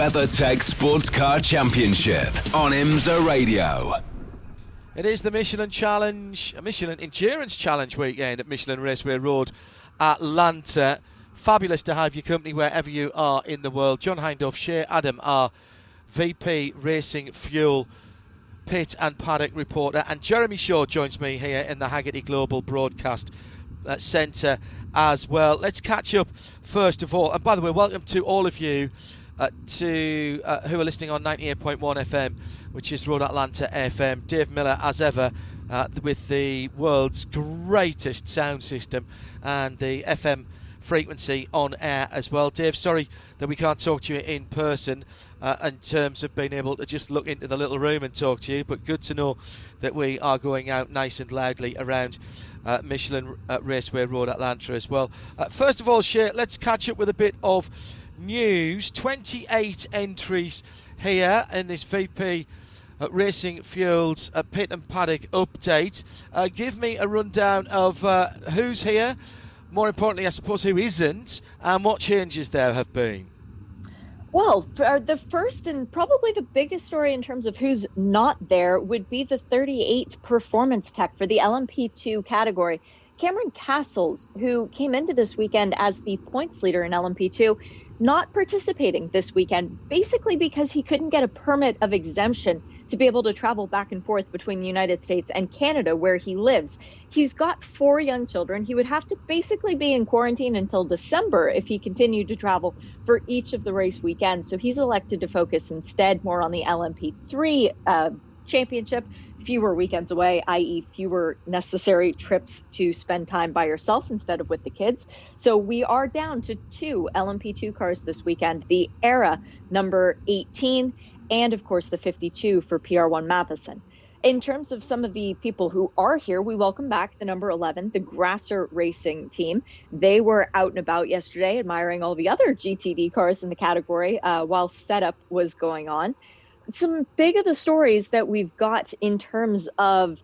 WeatherTech Sports Car Championship on IMSA Radio. It is the Michelin Challenge, a Michelin Endurance Challenge weekend at Michelin Raceway Road, Atlanta. Fabulous to have your company wherever you are in the world. John Hindhaugh, Shea Adam, our VP Racing Fuel pit and paddock reporter, and Jeremy Shaw joins me here in the Hagerty Global Broadcast uh, Centre as well. Let's catch up first of all. And by the way, welcome to all of you uh, to uh, who are listening on 98.1 FM, which is Road Atlanta FM. Dave Miller, as ever, uh, with the world's greatest sound system and the FM frequency on air as well. Dave, sorry that we can't talk to you in person uh, in terms of being able to just look into the little room and talk to you, but good to know that we are going out nice and loudly around. Uh, Michelin uh, Raceway Road, Atlanta, as well. Uh, first of all, Shea, let's catch up with a bit of news. 28 entries here in this VP uh, Racing Fuels uh, Pit and Paddock update. Uh, give me a rundown of uh, who's here, more importantly, I suppose, who isn't, and what changes there have been. Well, the first and probably the biggest story in terms of who's not there would be the 38 performance tech for the LMP2 category. Cameron Cassels, who came into this weekend as the points leader in LMP2, not participating this weekend, basically because he couldn't get a permit of exemption to be able to travel back and forth between the United States and Canada, where he lives. He's got four young children. He would have to basically be in quarantine until December if he continued to travel for each of the race weekends. So he's elected to focus instead more on the LMP3 uh, championship, fewer weekends away, i.e., fewer necessary trips to spend time by yourself instead of with the kids. So we are down to two LMP2 cars this weekend the Era number 18, and of course the 52 for PR1 Mathiasen. In terms of some of the people who are here, we welcome back the number 11, the Grasser Racing team. They were out and about yesterday admiring all the other GTD cars in the category uh, while setup was going on some big of the stories that we've got in terms of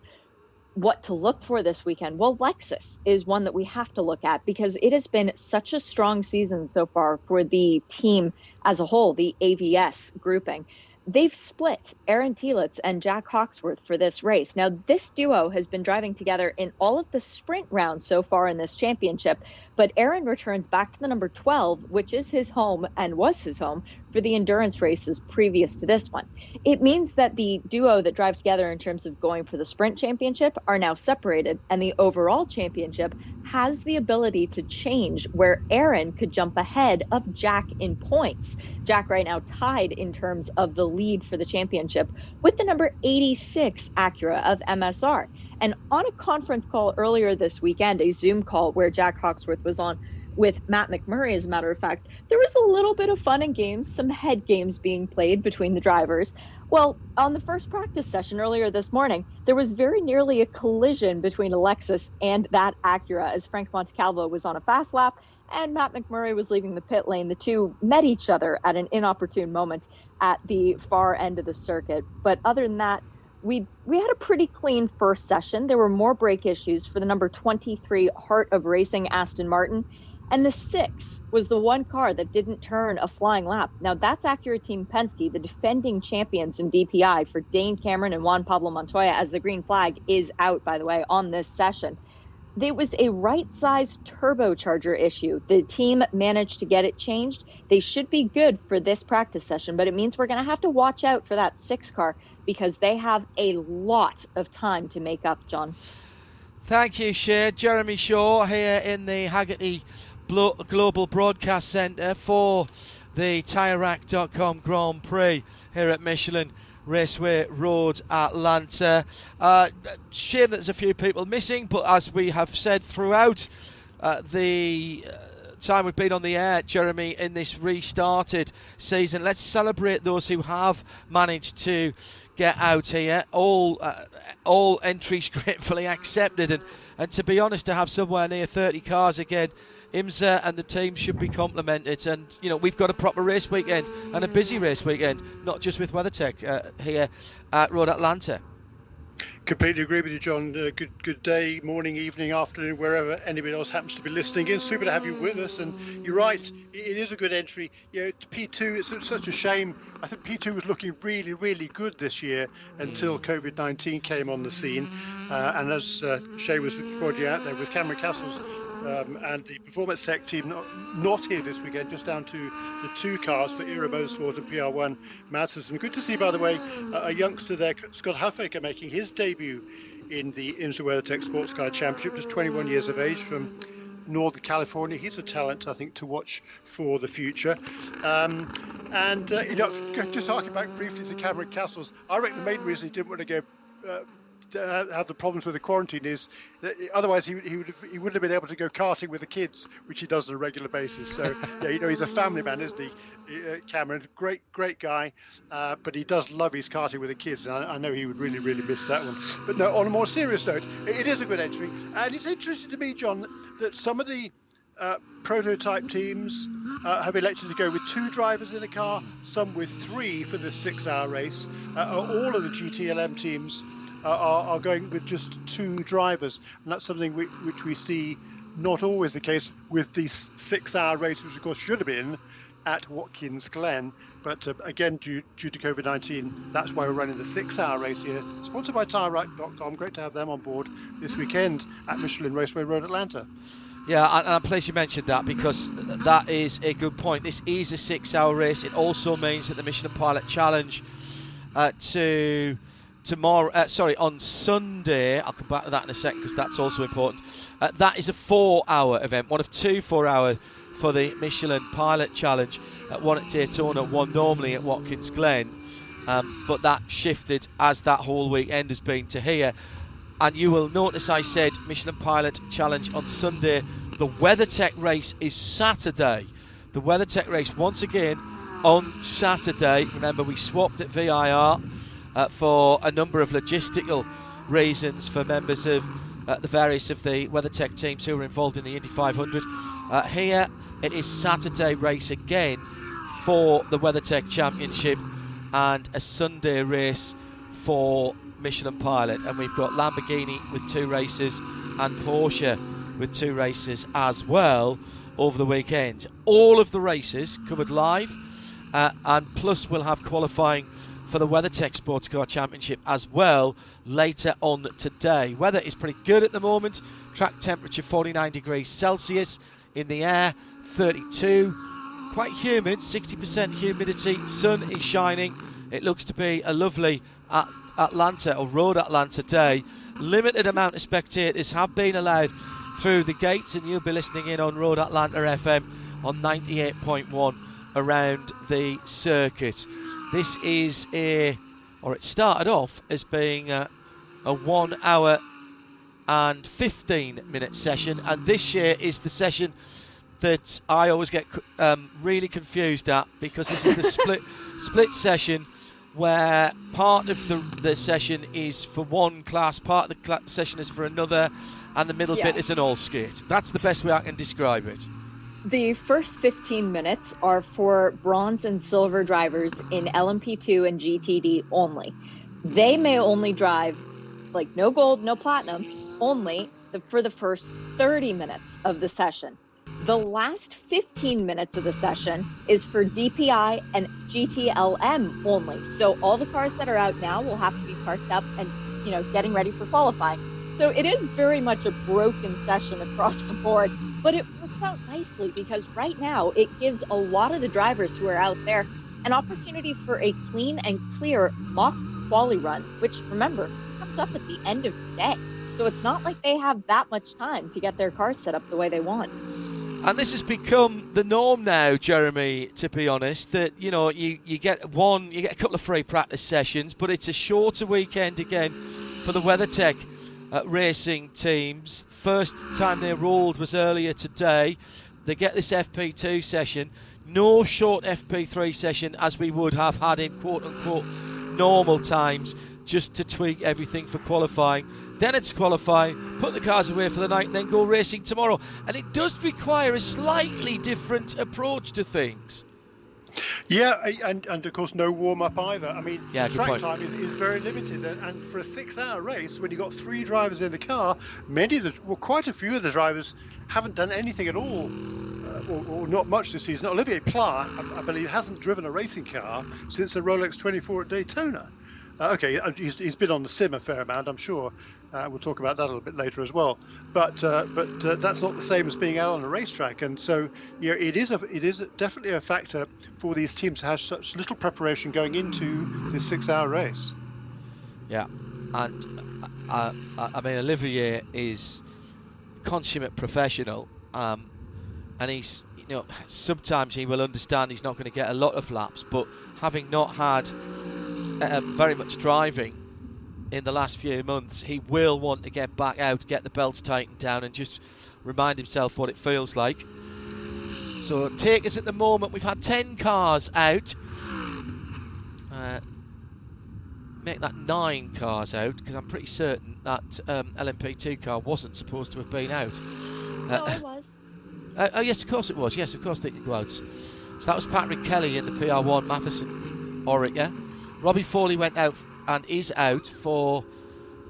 what to look for this weekend. Well, Lexus is one that we have to look at because it has been such a strong season so far for the team as a whole, the AVS grouping they've split Aaron Telitz and Jack Hawksworth for this race. Now, this duo has been driving together in all of the sprint rounds so far in this championship, but Aaron returns back to the number 12, which is his home and was his home for the endurance races previous to this one. It means that the duo that drive together in terms of going for the sprint championship are now separated, and the overall championship has the ability to change where Aaron could jump ahead of Jack in points. Jack right now tied in terms of the lead for the championship with the number 86 Acura of MSR. And on a conference call earlier this weekend, a Zoom call where Jack Hawksworth was on with Matt McMurry, as a matter of fact, there was a little bit of fun and games, some head games being played between the drivers. Well, on the first practice session earlier this morning, there was very nearly a collision between a Lexus and that Acura as Frank Montecalvo was on a fast lap and Matt McMurry was leaving the pit lane. The two met each other at an inopportune moment at the far end of the circuit. But other than that, we we had a pretty clean first session. There were more brake issues for the number 23 Heart of Racing Aston Martin. And the six was the one car that didn't turn a flying lap. Now that's Acura Team Penske, the defending champions in DPI for Dane Cameron and Juan Pablo Montoya, as the green flag is out, by the way, on this session. There was a right size turbocharger issue. The team managed to get it changed. They should be good for this practice session, but it means we're going to have to watch out for that six car because they have a lot of time to make up, John. Thank you, Shea. Jeremy Shaw here in the Hagerty Global Broadcast Centre for the TireRack.com Grand Prix here at Michelin Raceway Road, Atlanta. Uh, shame that there's a few people missing, but as we have said throughout uh, the uh, time we've been on the air, Jeremy, in this restarted season. Let's celebrate those who have managed to get out here. All uh, all entries gratefully accepted, and and to be honest, to have somewhere near 30 cars again. IMSA and the team should be complimented, and you know we've got a proper race weekend and a busy race weekend, not just with WeatherTech uh, here at Road Atlanta. Completely agree with you, John. Uh, good, good day, morning, evening, afternoon, wherever anybody else happens to be listening in. Super to have you with us. And you're right, it is a good entry. You know, P2, it's such a shame. I think P2 was looking really, really good this year until COVID-19 came on the scene. Uh, and as uh, Shea was pointing out there, with Cameron Cassels um, and the Performance Tech team not, not, here this weekend, just down to the two cars for Era Motorsport and PR1 Mathiasen. Good to see, by the way, a youngster there, Scott Huffaker, making his debut in the IMSA WeatherTech Sports Car Championship, just 21 years of age from Northern California. He's a talent, I think, to watch for the future. Um, and, uh, you know, just harking back briefly to Cameron Cassels, I reckon the main reason he didn't want to go uh, uh, have the problems with the quarantine is that otherwise he, he would have, he wouldn't have been able to go karting with the kids, which he does on a regular basis. So yeah, you know he's a family man, isn't he, uh, Cameron? Great great guy, uh, but he does love his karting with the kids, and I, I, know he would really really miss that one. But no, on a more serious note, it is a good entry, and it's interesting to me, John, that some of the uh, prototype teams uh, have elected to go with two drivers in a car, some with three for the six-hour race. Uh, all of the GTLM teams are, are going with just two drivers, and that's something we, which we see not always the case with these six-hour race, which of course should have been at Watkins Glen. But uh, again, due, due to COVID 19, that's why we're running the six hour race here. Sponsored by TireRack.com. Great to have them on board this weekend at Michelin Raceway Road, Atlanta. Yeah, and I'm pleased you mentioned that because that is a good point. This is a six hour race. It also means that the Michelin Pilot Challenge uh, to tomorrow. Uh, sorry, on Sunday. I'll come back to that in a second because that's also important. Uh, that is a four-hour event, one of two four-hour for the Michelin Pilot Challenge. Uh, one at Daytona, one normally at Watkins Glen. Um, but that shifted as that whole weekend has been to here. And you will notice I said Michelin Pilot Challenge on Sunday. The WeatherTech race is Saturday. The WeatherTech race once again on Saturday. Remember, we swapped at VIR uh, for a number of logistical reasons for members of uh, the various of the WeatherTech teams who are involved in the Indy 500. Uh, here it is Saturday race again for the WeatherTech Championship and a Sunday race for Michelin Pilot. And we've got Lamborghini with two races and Porsche with two races as well over the weekend. All of the races covered live, uh, and plus we'll have qualifying for the WeatherTech Sports Car Championship as well later on today. Weather is pretty good at the moment. Track temperature 49 degrees Celsius in the air, 32. Quite humid, 60% humidity. Sun is shining. It looks to be a lovely Atlanta or Road Atlanta day. Limited amount of spectators have been allowed through the gates, and you'll be listening in on Road Atlanta FM on 98.1 around the circuit. This is a, or it started off as being a, a one hour and 15 minute session, and this year is the session that I always get um, really confused at because this is the split split session where part of the, the session is for one class, part of the cl- session is for another, and the middle yeah. bit is an all skate. That's the best way I can describe it the first 15 minutes are for bronze and silver drivers in LMP2 and GTD only. They may only drive like no gold, no platinum, only the, for the first 30 minutes of the session. The last 15 minutes of the session is for DPI and GTLM only. So all the cars that are out now will have to be parked up and, you know, getting ready for qualifying. So it is very much a broken session across the board, but it works out nicely because right now it gives a lot of the drivers who are out there an opportunity for a clean and clear mock quali run, which remember comes up at the end of today. So it's not like they have that much time to get their cars set up the way they want. And this has become the norm now, Jeremy, to be honest, that, you know, you, you get one, you get a couple of free practice sessions, but it's a shorter weekend again for the WeatherTech uh, racing teams. First time they ruled was earlier today. they get this FP2 session, no short FP3 session as we would have had in quote unquote normal times, just to tweak everything for qualifying. Then it's qualifying, put the cars away for the night, and then go racing tomorrow. And it does require a slightly different approach to things. Yeah, and, and of course no warm up either. I mean, yeah, track point. time is, is very limited, and for a six-hour race, when you've got three drivers in the car, many of the well, quite a few of the drivers haven't done anything at all, uh, or, or, not much this season. Olivier Pla, I, I, believe, hasn't driven a racing car since the Rolex 24 at Daytona. Uh, okay, uh, he's, he's been on the sim a fair amount, I'm sure. Uh, we'll talk about that a little bit later as well. But uh, but uh, that's not the same as being out on a racetrack, and so yeah, it is a it is definitely a factor for these teams to have such little preparation going into this six-hour race. Yeah, and uh, I mean Olivier is consummate professional, um, and he's you know sometimes he will understand he's not going to get a lot of laps, but having not had uh, very much driving in the last few months, he will want to get back out, get the belts tightened down, and just remind himself what it feels like. So, take us at the moment. We've had 10 cars out. Uh, make that nine cars out because I'm pretty certain that um, LMP2 car wasn't supposed to have been out. Uh, no, it was. Uh, oh, yes, of course it was. Yes, of course they could go out. So that was Patrick Kelly in the PR1 Mathiasen Oreca. Robbie Foley went out and is out for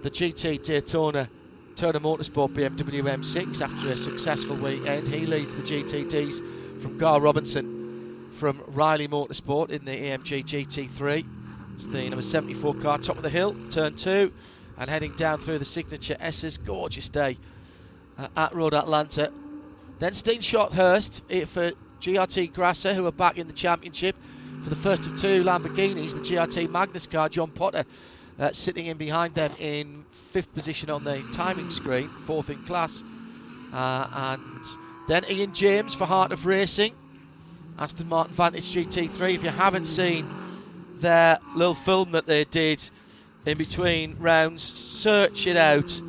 the GT Daytona Turner Motorsport BMW M6 after a successful weekend. He leads the GTDs from Gar Robinson from Riley Motorsport in the AMG GT3. It's the number 74 car, top of the hill, turn two, and heading down through the signature S's. Gorgeous day uh, at Road Atlanta. Then Steen Hurst for GRT Grasser, who are back in the championship for the first of two Lamborghinis, the GRT Magnus car, John Potter uh, sitting in behind them in fifth position on the timing screen, fourth in class. Uh, and then Ian James for Heart of Racing, Aston Martin Vantage GT3. If you haven't seen their little film that they did in between rounds, search it out.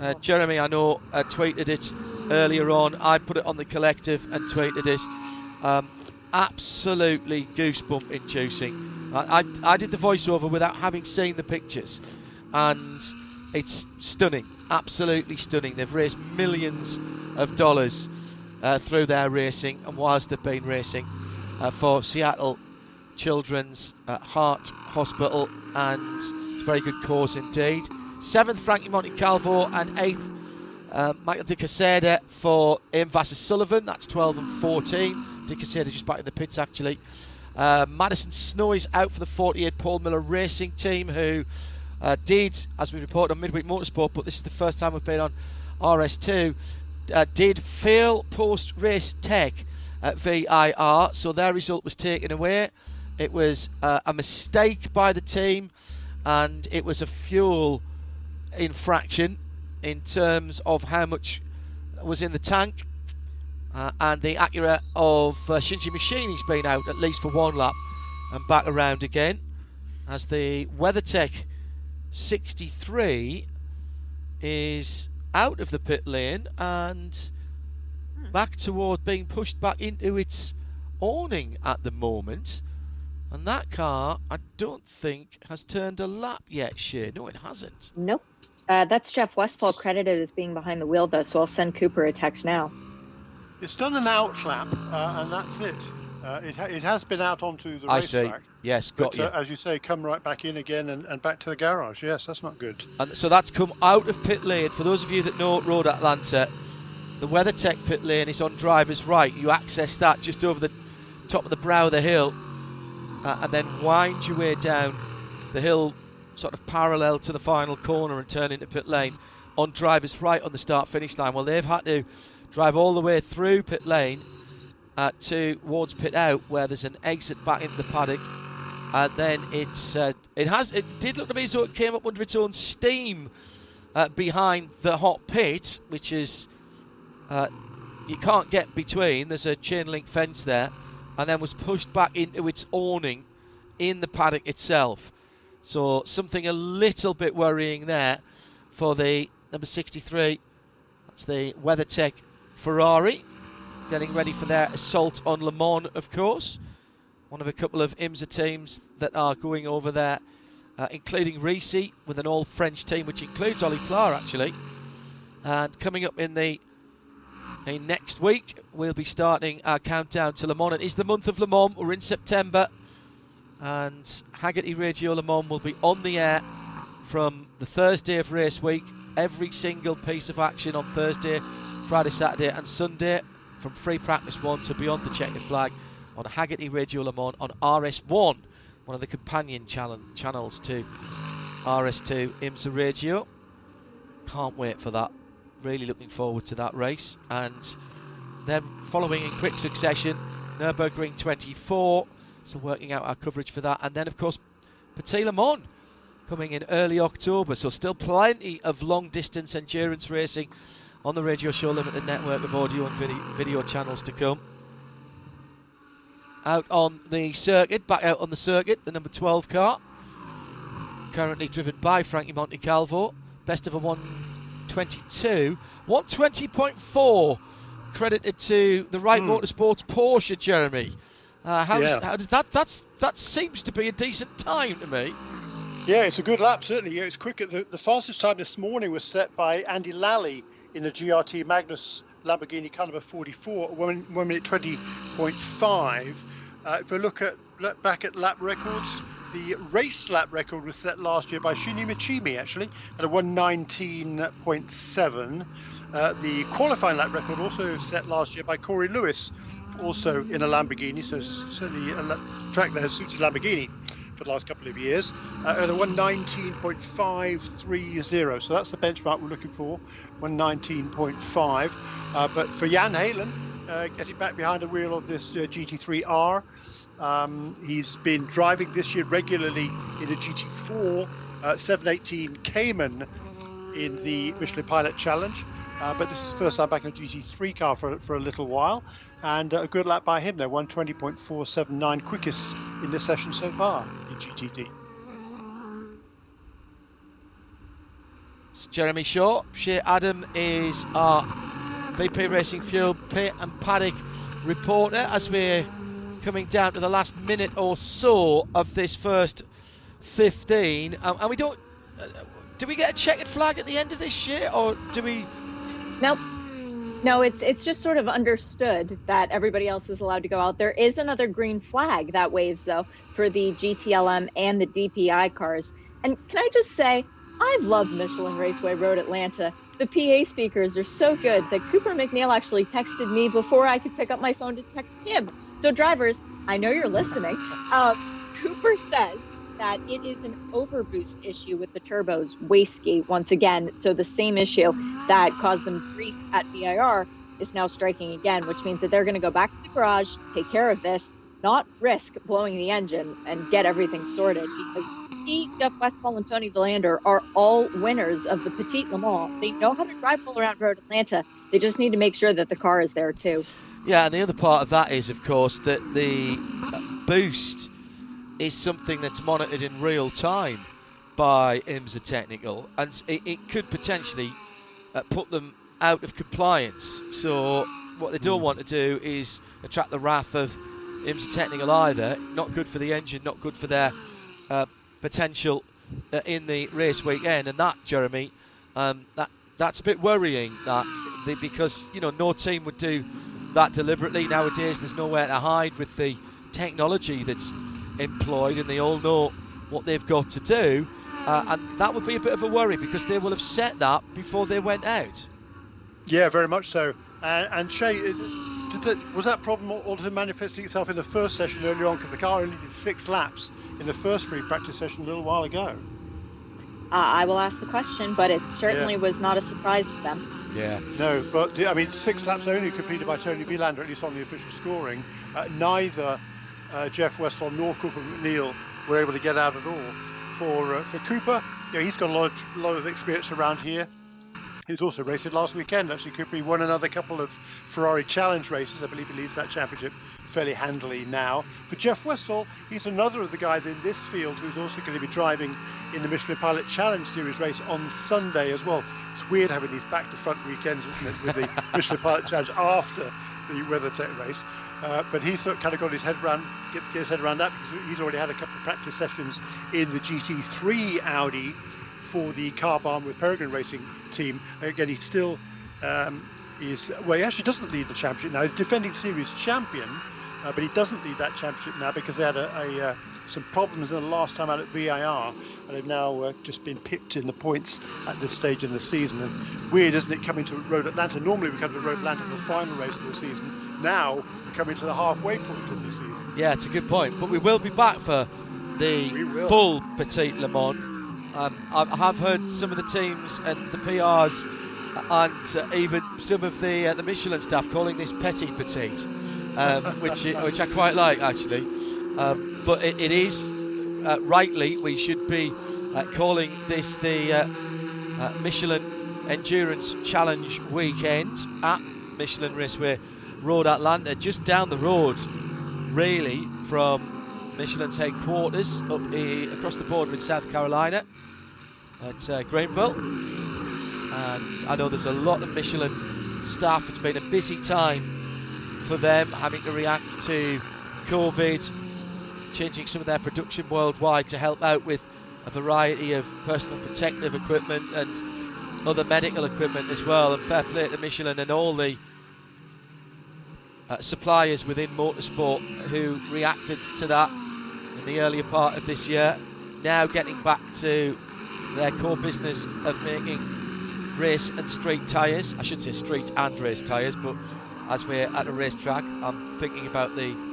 Uh, Jeremy, I know, uh, tweeted it earlier on. I put it on the collective and tweeted it. Um, absolutely goosebump inducing. I, I, I, did the voiceover without having seen the pictures, and it's stunning, absolutely stunning. They've raised millions of dollars uh, through their racing, and whilst they've been racing uh, for Seattle Children's uh, Heart Hospital, and it's a very good cause indeed. Seventh, Frankie Montecalvo, and eighth, uh, Michael De Quesada for Ian Sullivan. That's 12 and 14. De Quesada just back in the pits actually. Uh, Madison Snow is out for the 48 Paul Miller Racing Team, who uh, did, as we reported on Midweek Motorsport, but this is the first time we've been on RS2, uh, did fail post race tech at VIR, so their result was taken away. It was uh, a mistake by the team, and it was a fuel infraction in terms of how much was in the tank. Uh, and the Acura of uh, Shinya Michimi's been out at least for one lap and back around again as the WeatherTech 63 is out of the pit lane and back toward being pushed back into its awning at the moment. And that car, I don't think, has turned a lap yet, Shea. No, it hasn't. Nope. Uh, that's Jeff Westphal credited as being behind the wheel, though, so I'll send Cooper a text now. It's done an outlap, uh, and that's it. Uh, it, ha- it has been out onto the I racetrack. see. Yes, got but, you. Uh, as you say, come right back in again and, and back to the garage. Yes, that's not good. And so that's come out of pit lane. For those of you that know Road Atlanta, the WeatherTech pit lane is on driver's right. You access that just over the top of the brow of the hill, uh, and then wind your way down the hill, sort of parallel to the final corner, and turn into pit lane on driver's right on the start finish line. Well, they've had to drive all the way through pit lane uh, towards pit out, where there's an exit back into the paddock. And then it's uh, it has it did look to me as though it came up under its own steam uh, behind the hot pit, which is uh, you can't get between. There's a chain link fence there, and then was pushed back into its awning in the paddock itself. So something a little bit worrying there for the number 63. That's the WeatherTech Ferrari. getting ready for their assault on Le Mans, of course. One of a couple of IMSA teams that are going over there, uh, including Risi with an all French team, which includes Ollie Pla actually. And coming up in the in next week, we'll be starting our countdown to Le Mans. It is the month of Le Mans. We're in September, and Hagerty Radio Le Mans will be on the air from the Thursday of race week. Every single piece of action on Thursday, Friday, Saturday, and Sunday from free practice one to beyond the checkered flag on Hagerty Radio Le Mans on RS1, one of the companion channels to RS2 IMSA Radio. Can't wait for that. Really looking forward to that race. And then following in quick succession, Nürburgring 24. So working out our coverage for that. And then, of course, Petit Le Mans coming in early October. So still plenty of long distance endurance racing on the Radio Show Limited network of audio and video, video channels to come. Out on the circuit, back out on the circuit, the number 12 car. Currently driven by Frankie Montecalvo. Best of a 122. 120.4 credited to the Wright mm. Motorsports Porsche, Jeremy. Uh, how, yeah. does, how, does, that that's that seems to be a decent time to me. Yeah, it's a good lap certainly. Yeah, it's quicker. The, the fastest time this morning was set by Andy Lally in the GRT Magnus Lamborghini car number 44, one, one minute 20.5. Uh, if we look at look back at lap records, the race lap record was set last year by Shinya Michimi actually at a 119.7. Uh, the qualifying lap record also set last year by Corey Lewis, also in a Lamborghini, so certainly a track that has suited Lamborghini for the last couple of years uh, at a 119.530. So that's the benchmark we're looking for, 119.5. Uh, but for Jan Heylen, uh, getting back behind the wheel of this uh, GT3R, um, he's been driving this year regularly in a GT4 uh, 718 Cayman in the Michelin Pilot Challenge. Uh, but this is the first time back in a GT3 car for, for a little while and a good lap by him there 120.479 quickest in this session so far in GTD it's Jeremy Shaw. Shea Adam is our VP Racing Fuel pit and paddock reporter as we're coming down to the last minute or so of this first 15 um, and we don't uh, do we get a checkered flag at the end of this year or do we nope no, it's it's just sort of understood that everybody else is allowed to go out. There is another green flag that waves though for the GTLM and the DPI cars. And can I just say, I've loved Michelin Raceway Road Atlanta. The PA speakers are so good that Cooper MacNeil actually texted me before I could pick up my phone to text him. So drivers, I know you're listening. Uh, Cooper says that it is an overboost issue with the turbos wastegate once again. So the same issue that caused them grief at VIR is now striking again, which means that they're going to go back to the garage, take care of this, not risk blowing the engine and get everything sorted because he, Jeff Westphal, and Toni Vilander are all winners of the Petit Le Mans. They know how to drive all around Road Atlanta. They just need to make sure that the car is there too. Yeah, and the other part of that is, of course, that the boost is something that's monitored in real time by IMSA Technical, and it, it could potentially uh, put them out of compliance. So what they don't hmm. want to do is attract the wrath of IMSA Technical either. Not good for the engine, not good for their uh, potential uh, in the race weekend. And that, Jeremy, um, that that's a bit worrying. That they, because you know no team would do that deliberately nowadays. There's nowhere to hide with the technology that's employed and they all know what they've got to do. Uh, and that would be a bit of a worry because they will have set that before they went out. Yeah, very much so. Uh, and Shea, that, was that problem also manifesting itself in the first session earlier on? Because the car only did six laps in the first free practice session a little while ago. Uh, I will ask the question, but it certainly yeah. was not a surprise to them. Yeah. No, but I mean, six laps only completed by Toni Vilander, at least on the official scoring. Uh, neither uh, Jeff Westphal nor Cooper MacNeil were able to get out at all. For uh, for Cooper, you know, he's got a lot of, lot of experience around here. He was also racing last weekend. Actually, Cooper won another couple of Ferrari Challenge races. I believe he leads that championship fairly handily now. For Jeff Westphal, he's another of the guys in this field who's also going to be driving in the Michelin Pilot Challenge Series race on Sunday as well. It's weird having these back-to-front weekends, isn't it, with the Michelin Pilot Challenge after the WeatherTech race. Uh, but he's sort of kind of got his head around, get, get his head around that because he's already had a couple of practice sessions in the GT3 Audi for the CarBahn with Peregrine Racing team. Again, he's still um, is well, he actually doesn't lead the championship now. He's defending series champion, uh, but he doesn't lead that championship now because they had a, a uh, some problems in the last time out at VIR, and they've now uh, just been pipped in the points at this stage in the season. And weird, isn't it, coming to Road Atlanta? Normally we come to Road Atlanta for the final race of the season. Now we're coming to the halfway point of the season. Yeah, it's a good point. But we will be back for the full Petit Le Mans. Um, I have heard some of the teams and the PRs and uh, even some of the uh, the Michelin staff calling this petit petit, um, which which I quite like actually. Um, but it, it is uh, rightly we should be uh, calling this the uh, uh, Michelin Endurance Challenge weekend at Michelin Raceway Road Atlanta, just down the road, really from Michelin's headquarters up across the border in South Carolina at Greenville and I know there's a lot of Michelin staff. It's been a busy time for them having to react to COVID, changing some of their production worldwide to help out with a variety of personal protective equipment and other medical equipment as well. And fair play to Michelin and all the uh, suppliers within motorsport who reacted to that in the earlier part of this year. Now getting back to their core business of making race and street tyres. I should say street and race tyres, but as we're at a racetrack, I'm thinking about the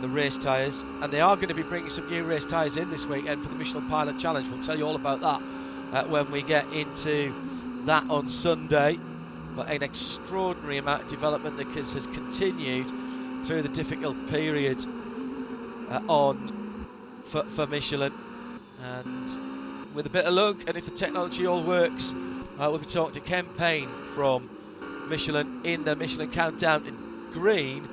the race tyres, and they are going to be bringing some new race tyres in this weekend for the Michelin Pilot Challenge. We'll tell you all about that uh, when we get into that on Sunday. But an extraordinary amount of development that has continued through the difficult period uh, on for, for Michelin, and with a bit of luck, and if the technology all works, uh, we'll be talking to Ken Payne from Michelin in the Michelin Countdown in Green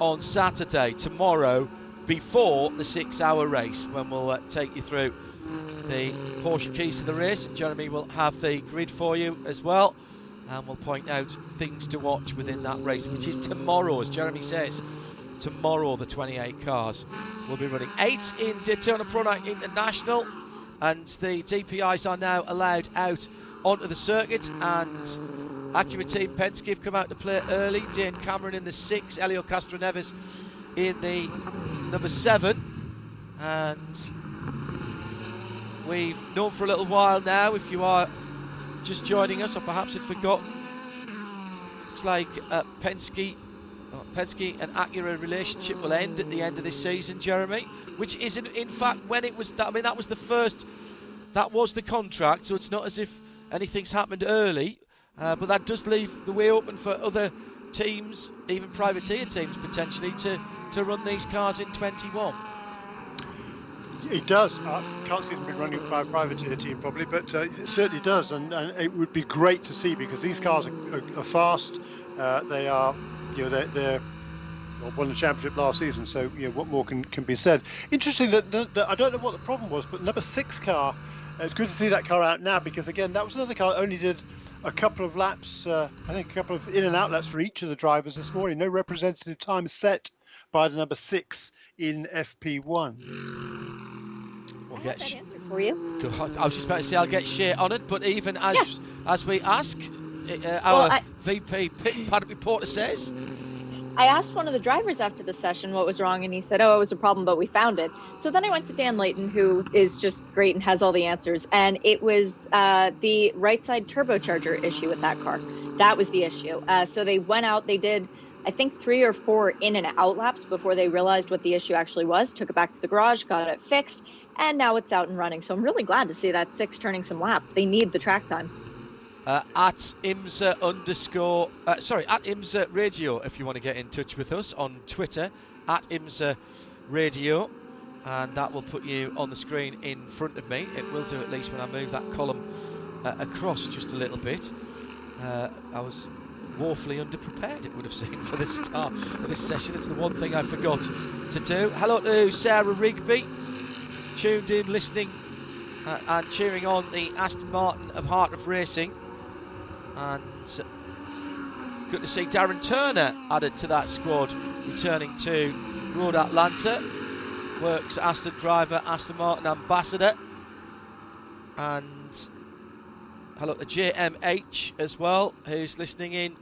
on Saturday, tomorrow, before the six hour race, when we'll uh, take you through the Porsche keys to the race. Jeremy will have the grid for you as well. And we'll point out things to watch within that race, which is tomorrow, as Jeremy says. Tomorrow, the 28 cars will be running. Eight in Daytona Prototype International, and the DPIs are now allowed out onto the circuit and Acura Team Penske have come out to play early. Dane Cameron in the six, Helio Castroneves in the number seven. And we've known for a little while now, if you are just joining us or perhaps have forgotten, looks like uh, Penske, uh, Penske and Acura relationship will end at the end of this season, Jeremy, which is in, in fact when it was that, I mean, that was the first, that was the contract, so it's not as if anything's happened early, uh, but that does leave the way open for other teams, even privateer teams potentially, to, to run these cars in 21. It does. I can't see them being running by a privateer team probably, but uh, it certainly does, and, and, it would be great to see because these cars are, are, are fast. Uh, they are, you know, they're, they're won the championship last season. So, you know, what more can, can be said? Interesting that, that, that I don't know what the problem was, but number six car it's good to see that car out now because again, that was another car that only did a couple of laps. Uh, I think a couple of in and out laps for each of the drivers this morning. No representative time set by the number six in FP1. We'll get sh- answer for you. I was just about to say I'll get shit on it, but even as yeah. as we ask, uh, our well, I, VP pit paddock reporter says I asked one of the drivers after the session what was wrong, and he said, "Oh, it was a problem, but we found it." So then I went to Dan Layton, who is just great and has all the answers, and it was uh, the right side turbocharger issue with that car. That was the issue. Uh, so they went out, they did, I think, three or four in and out laps before they realized what the issue actually was. Took it back to the garage, got it fixed, and now it's out and running. So I'm really glad to see that six turning some laps. They need the track time uh, at IMSA underscore, uh, sorry, at IMSA Radio if you want to get in touch with us on Twitter, at IMSA Radio. And that will put you on the screen in front of me. It will do at least when I move that column uh, across just a little bit. Uh, I was woefully underprepared, it would have seemed, for the start of this session. It's the one thing I forgot to do. Hello to Sarah Rigby, tuned in, listening, uh, and cheering on the Aston Martin of Heart of Racing. And good to see Darren Turner added to that squad, returning to Road Atlanta. Works Aston driver, Aston Martin ambassador. And hello to JMH as well, who's listening in.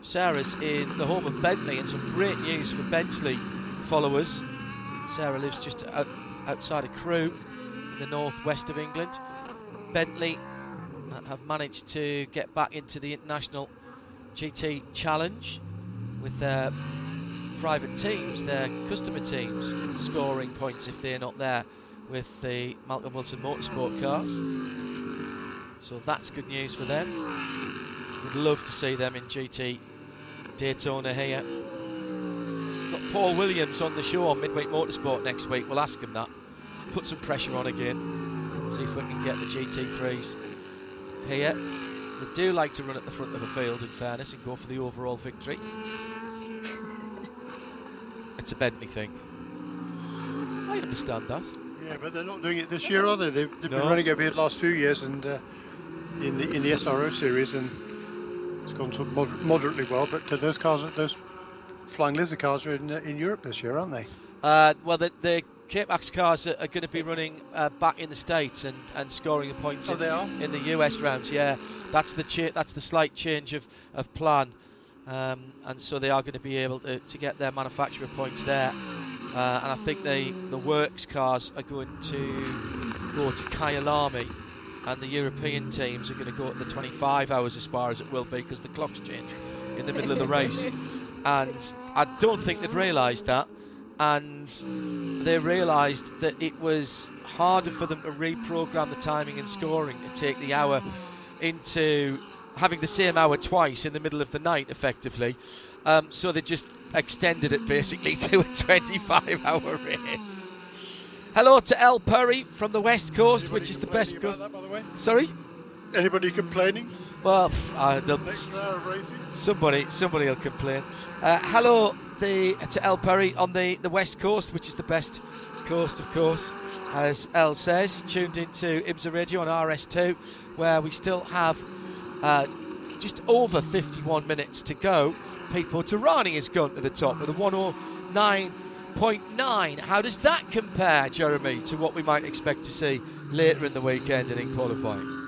Sarah's in the home of Bentley, and some great news for Bentley followers. Sarah lives just out, outside of Crewe in the northwest of England. Bentley have managed to get back into the International GT Challenge with their private teams, their customer teams, scoring points if they're not there with the Malcolm Wilson Motorsport cars. So that's good news for them. Would love to see them in GT Daytona here. Got Paul Williams on the show on Midweek Motorsport next week. We'll ask him that. Put some pressure on again. See if we can get the GT3s here. They do like to run at the front of a field, in fairness, and go for the overall victory. it's a Bentley thing. I understand that. Yeah, but they're not doing it this year, are they? They've, they've No. been running over here the last few years, and uh, in the in the SRO series, and it's gone sort of moder- moderately well. But uh, those cars, those flying lizard cars, are in uh, in Europe this year, aren't they? Uh, well, the, the K-PAX cars are, are going to be running uh, back in the states and, and scoring the points Oh, in, they are? in the US rounds. Yeah, that's the cha- that's the slight change of, of plan, um, and so they are going to be able to, to get their manufacturer points there. Uh, and I think the the works cars are going to go to Kyalami, and the European teams are going to go at the 25 hours as far as it will be because the clocks change in the middle of the race. And I don't think they'd realised that. And they realised that it was harder for them to reprogram the timing and scoring to take the hour into having the same hour twice in the middle of the night, effectively. Um, so they just extended it basically to a 25 hour race. Hello to El Purry from the West Coast, Anybody which is the best about that, by the way. Sorry? Anybody complaining? Well, pff, uh, they'll- Next hour. Somebody, somebody will complain. Uh, hello, the to El Perry on the, the west coast, which is the best coast, of course, as El says. Tuned into IMSA Radio on RS2, where we still have uh, just over 51 minutes to go. Pipo Derani has gone to the top with a 109.9. How does that compare, Jeremy, to what we might expect to see later in the weekend and in qualifying?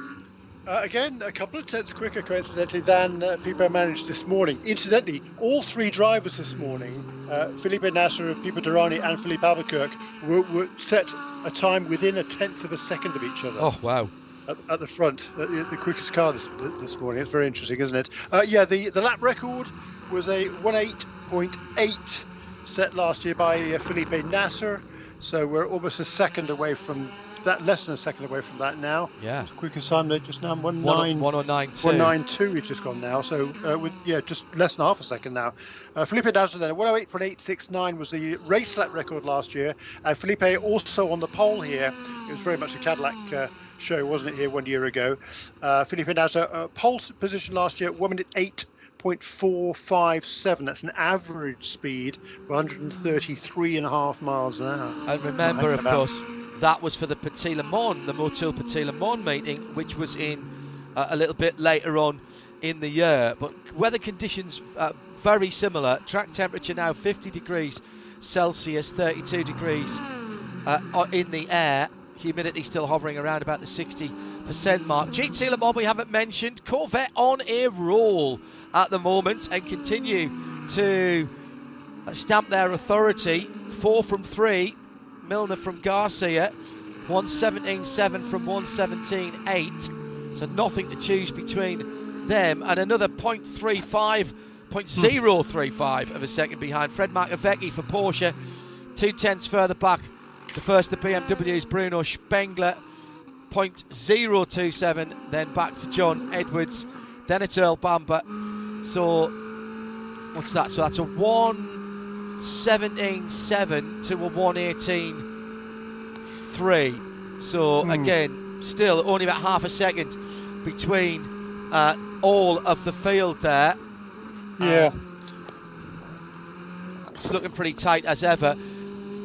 Uh, again, a couple of tenths quicker, coincidentally, than uh, Pipo managed this morning. Incidentally, all three drivers this morning, uh, Felipe Nasr, Pipo Derani, and Filipe Albuquerque, were, were set a time within a tenth of a second of each other. Oh, wow. at, at the front, uh, the, the quickest car this, this morning. It's very interesting, isn't it? Uh, yeah, the, the lap record was a 18.8 set last year by uh, Felipe Nasr. So we're almost a second away from that, less than a second away from that now. Yeah. Quickest time there just now, 19, 109.2. 192 is just gone now. So uh, with yeah, just less than half a second now. Uh, Felipe Nasr then 108.869 was the race lap record last year. And Felipe also on the pole here. It was very much a Cadillac. Uh, Show wasn't it here one year ago? Uh, Felipe Nasr uh, pole position last year, one minute eight 0.457. That's an average speed of 133 and a half miles an hour. And remember, of about. course, that was for the Petit Le Mans, the Motul Petit Le Mans meeting, which was in uh, a little bit later on in the year. But weather conditions uh, very similar. Track temperature now 50 degrees Celsius, 32 degrees uh, in the air. Humidity still hovering around about the 60% mark. GT Le Mans we haven't mentioned. Corvette on a roll at the moment and continue to stamp their authority. Four from three. Milner from Garcia. 117.7 from 117.8. So nothing to choose between them. And another 0.35, hmm. 0.035 of a second behind. Fred Makowiecki for Porsche. Two tenths further back. The first, the BMW's Bruno Spengler. 0.027. Then back to John Edwards. Then it's Earl Bamber. So what's that? So that's a 117.7 to a 118.3. So again, still only about half a second between uh, all of the field there. Yeah. It's looking pretty tight as ever.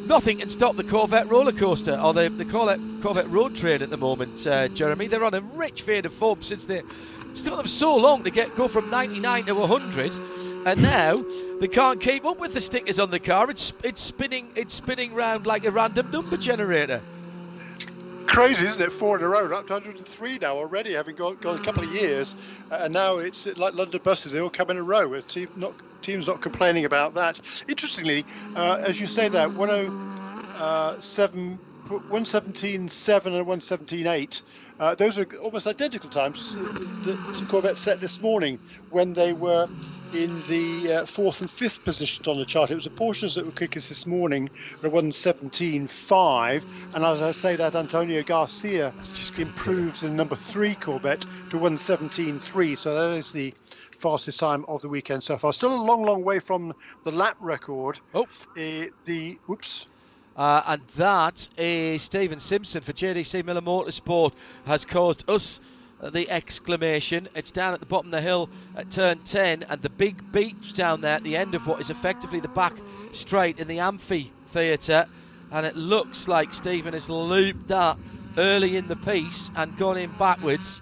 Nothing can stop the Corvette roller coaster or the, the Corvette, Corvette road train at the moment, uh, Jeremy. They're on a rich vein of form since they. It's took them so long to get go from 99 to 100, and now they can't keep up with the stickers on the car. It's it's spinning it's spinning round like a random number generator. Crazy, isn't it? Four in a row, We're up to 103 now already, having gone, gone a couple of years, uh, and now it's like London buses; they all come in a row. A team not team's not complaining about that. Interestingly, uh, as you say that 107, 117.7 and 117.8, uh, those are almost identical times that Corvette set this morning when they were in the uh, fourth and fifth positions on the chart. It was the Porsches that were quickest this morning at 117.5. And as I say that, Antonio Garcia just improves in number three Corvette to 117.3. So that is the fastest time of the weekend so far. Still a long, long way from the lap record. Oh. Uh, the, whoops. Uh, and that is Stephen Simpson for JDC Miller Motorsport has caused us the exclamation. It's down at the bottom of the hill at turn 10, and the big beach down there at the end of what is effectively the back straight in the amphitheatre. And it looks like Stephen has looped that early in the piece and gone in backwards.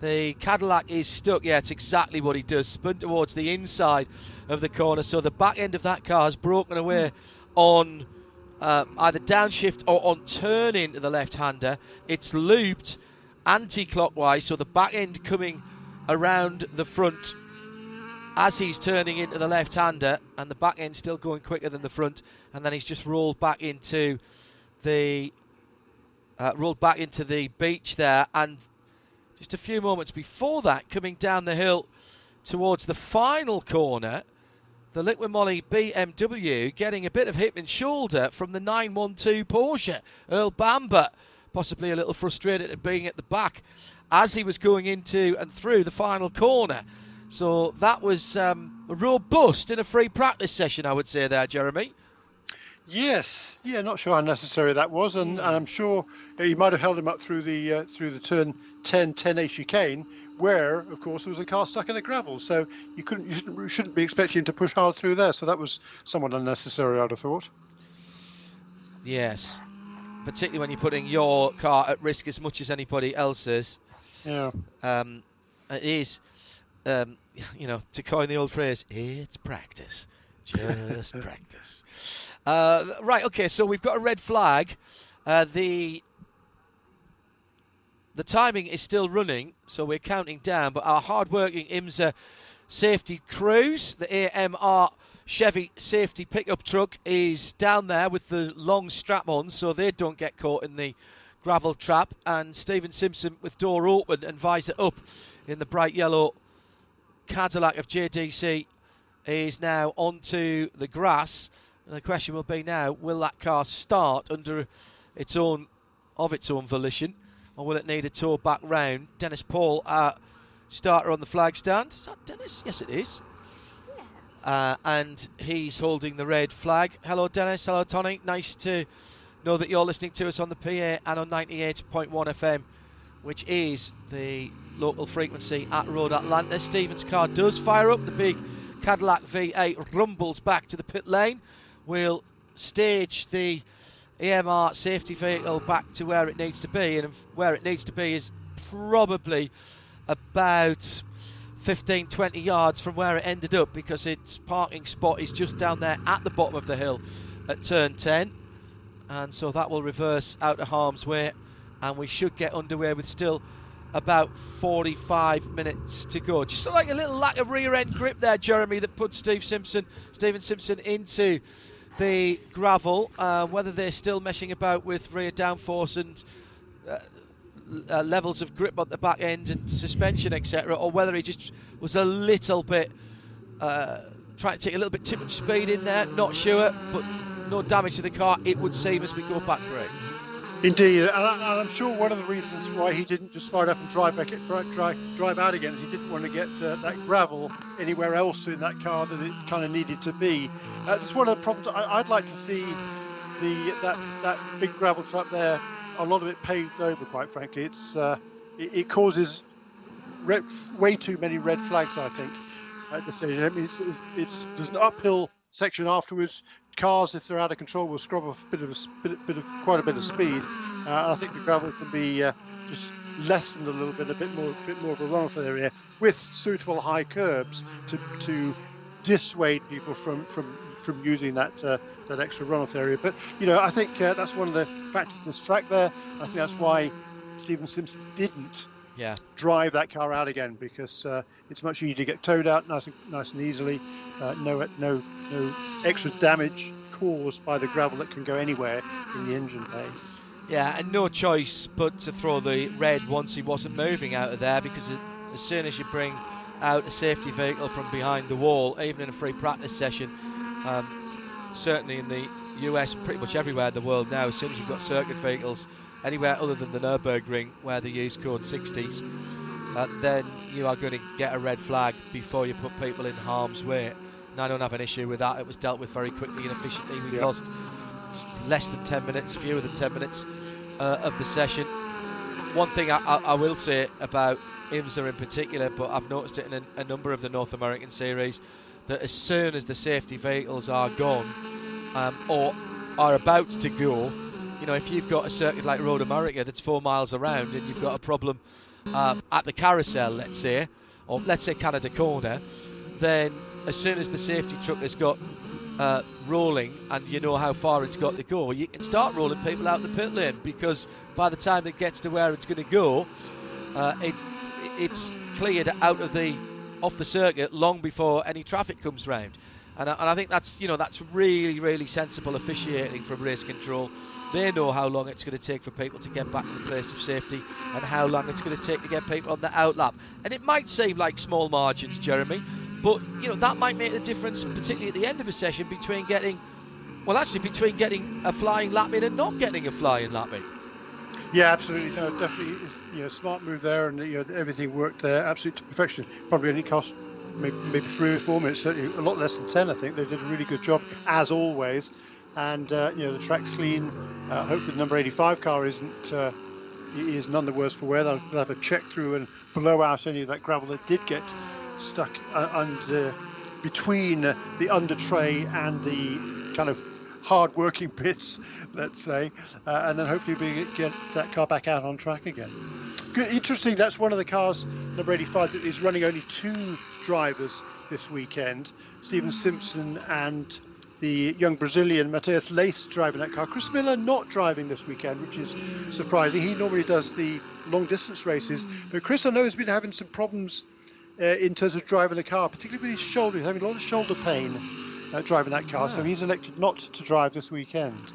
The Cadillac is stuck. Yeah, it's exactly what he does. Spun towards the inside of the corner. So the back end of that car has broken away on uh, either downshift or on turn into the left hander. It's looped anti clockwise, so the back end coming around the front as he's turning into the left hander, and the back end still going quicker than the front, and then he's just rolled back into the uh, rolled back into the beach there, and just a few moments before that, coming down the hill towards the final corner, the Liqui Moly BMW getting a bit of hip and shoulder from the 912 Porsche, Earl Bamber possibly a little frustrated at being at the back as he was going into and through the final corner. So that was um, robust in a free practice session, I would say there, Jeremy. Yes, yeah, not sure how necessary that was, and, and I'm sure he might have held him up through the uh, through the turn 10 10 A chicane, where of course there was a car stuck in the gravel, so you couldn't you shouldn't, you shouldn't be expecting to push hard through there. So that was somewhat unnecessary, I'd have thought. Yes, particularly when you're putting your car at risk as much as anybody else's. Yeah. Um, it is, um, you know, to coin the old phrase, it's practice. Just practice. Uh, right, okay, so we've got a red flag. Uh, the the timing is still running, so we're counting down, but our hard-working IMSA safety crews, the AMR Chevy safety pickup truck is down there with the long strap on so they don't get caught in the gravel trap. And Stephen Simpson with door open and visor up in the bright yellow Cadillac of JDC is now onto the grass. And the question will be now will that car start under its own of its own volition or will it need a tour back round? Dennis Paul, uh, starter on the flag stand. Is that Dennis? Yes, it is. Uh, and he's holding the red flag. Hello, Dennis. Hello, Tony. Nice to know that you're listening to us on the PA and on 98.1 FM, which is the local frequency at Road Atlanta. Stephen's car does fire up. The big Cadillac V8 rumbles back to the pit lane. We'll stage the AMR safety vehicle back to where it needs to be, and where it needs to be is probably about 15 20 yards from where it ended up because its parking spot is just down there at the bottom of the hill at turn 10 and so that will reverse out of harm's way and we should get underway with still about 45 minutes to go. Just like a little lack of rear end grip there Jeremy that put Steve Simpson Stephen Simpson into the gravel uh, whether they're still messing about with rear downforce and uh, uh, levels of grip at the back end and suspension, etc., or whether he just was a little bit uh, trying to take a little bit too much speed in there. Not sure, but no damage to the car. It would seem as we go back, Greg. Indeed, and, I, am sure one of the reasons why he didn't just fire up and drive back, it, drive, drive out again is he didn't want to get uh, that gravel anywhere else in that car that it kind of needed to be. Uh, it's one of the problems. I, would like to see the that that big gravel trap there a lot of it paved over. Quite frankly, it's uh, it, it, causes red, way too many red flags, I think, at this stage. I mean, it's, it's there's an uphill section afterwards. Cars, if they're out of control, will scrub off a bit of a bit, bit of quite a bit of speed. Uh, I think the gravel can be uh, just lessened a little bit, a bit more, bit more of a runoff area with suitable high curbs to to dissuade people from from from using that uh, that extra runoff area. But you know, I think uh, that's one of the factors of this track there. I think that's why Stephen Simpson didn't yeah. drive that car out again because uh, it's much easier to get towed out nice and, nice and easily. Uh, no, no, no extra damage caused by the gravel that can go anywhere in the engine bay. Yeah, and no choice but to throw the red once he wasn't moving out of there because as soon as you bring out a safety vehicle from behind the wall, even in a free practice session, um, certainly in the US, pretty much everywhere in the world now, as soon as you've got circuit vehicles anywhere other than the Nürburgring where they use code 60s, uh, then you are going to get a red flag before you put people in harm's way. And I don't have an issue with that. It was dealt with very quickly and efficiently. We've lost less than 10 minutes, fewer than 10 minutes uh, of the session. One thing I, I, I, will say about IMSA in particular, but I've noticed it in a, a number of the North American series, that as soon as the safety vehicles are gone um, or are about to go, you know, if you've got a circuit like Road America that's four miles around and you've got a problem uh, at the carousel, let's say, or let's say Canada Corner, then as soon as the safety truck has got uh, rolling and you know how far it's got to go, you can start rolling people out the pit lane because by the time it gets to where it's going to go, uh, it's it's cleared out of the off the circuit long before any traffic comes round. And I, and I think that's you know that's really really sensible officiating from race control. They know how long it's going to take for people to get back to the place of safety and how long it's going to take to get people on the outlap. And it might seem like small margins, Jeremy, but you know that might make the difference, particularly at the end of a session, between getting, well, actually between getting a flying lap in and not getting a flying lap in. Yeah, absolutely. No, definitely, you know, smart move there, and you know, everything worked there absolute perfection. Probably only cost maybe, maybe three or four minutes, certainly a lot less than ten. I think they did a really good job as always, and uh, you know the track's clean. Uh, hopefully, the number 85 car isn't. Uh, is none the worse for wear. They'll have a check through and blow out any of that gravel that did get stuck uh, under between the under tray and the kind of hard working bits, let's say, uh, and then hopefully we get that car back out on track again. Good, interesting, that's one of the cars, number 85, that is running only two drivers this weekend Stephen Simpson and the young Brazilian Matheus Leist driving that car. Chris Miller not driving this weekend, which is surprising. He normally does the long distance races, but Chris I know has been having some problems uh, in terms of driving the car, particularly with his shoulder. He's having a lot of shoulder pain uh, driving that car, yeah. so he's elected not to drive this weekend.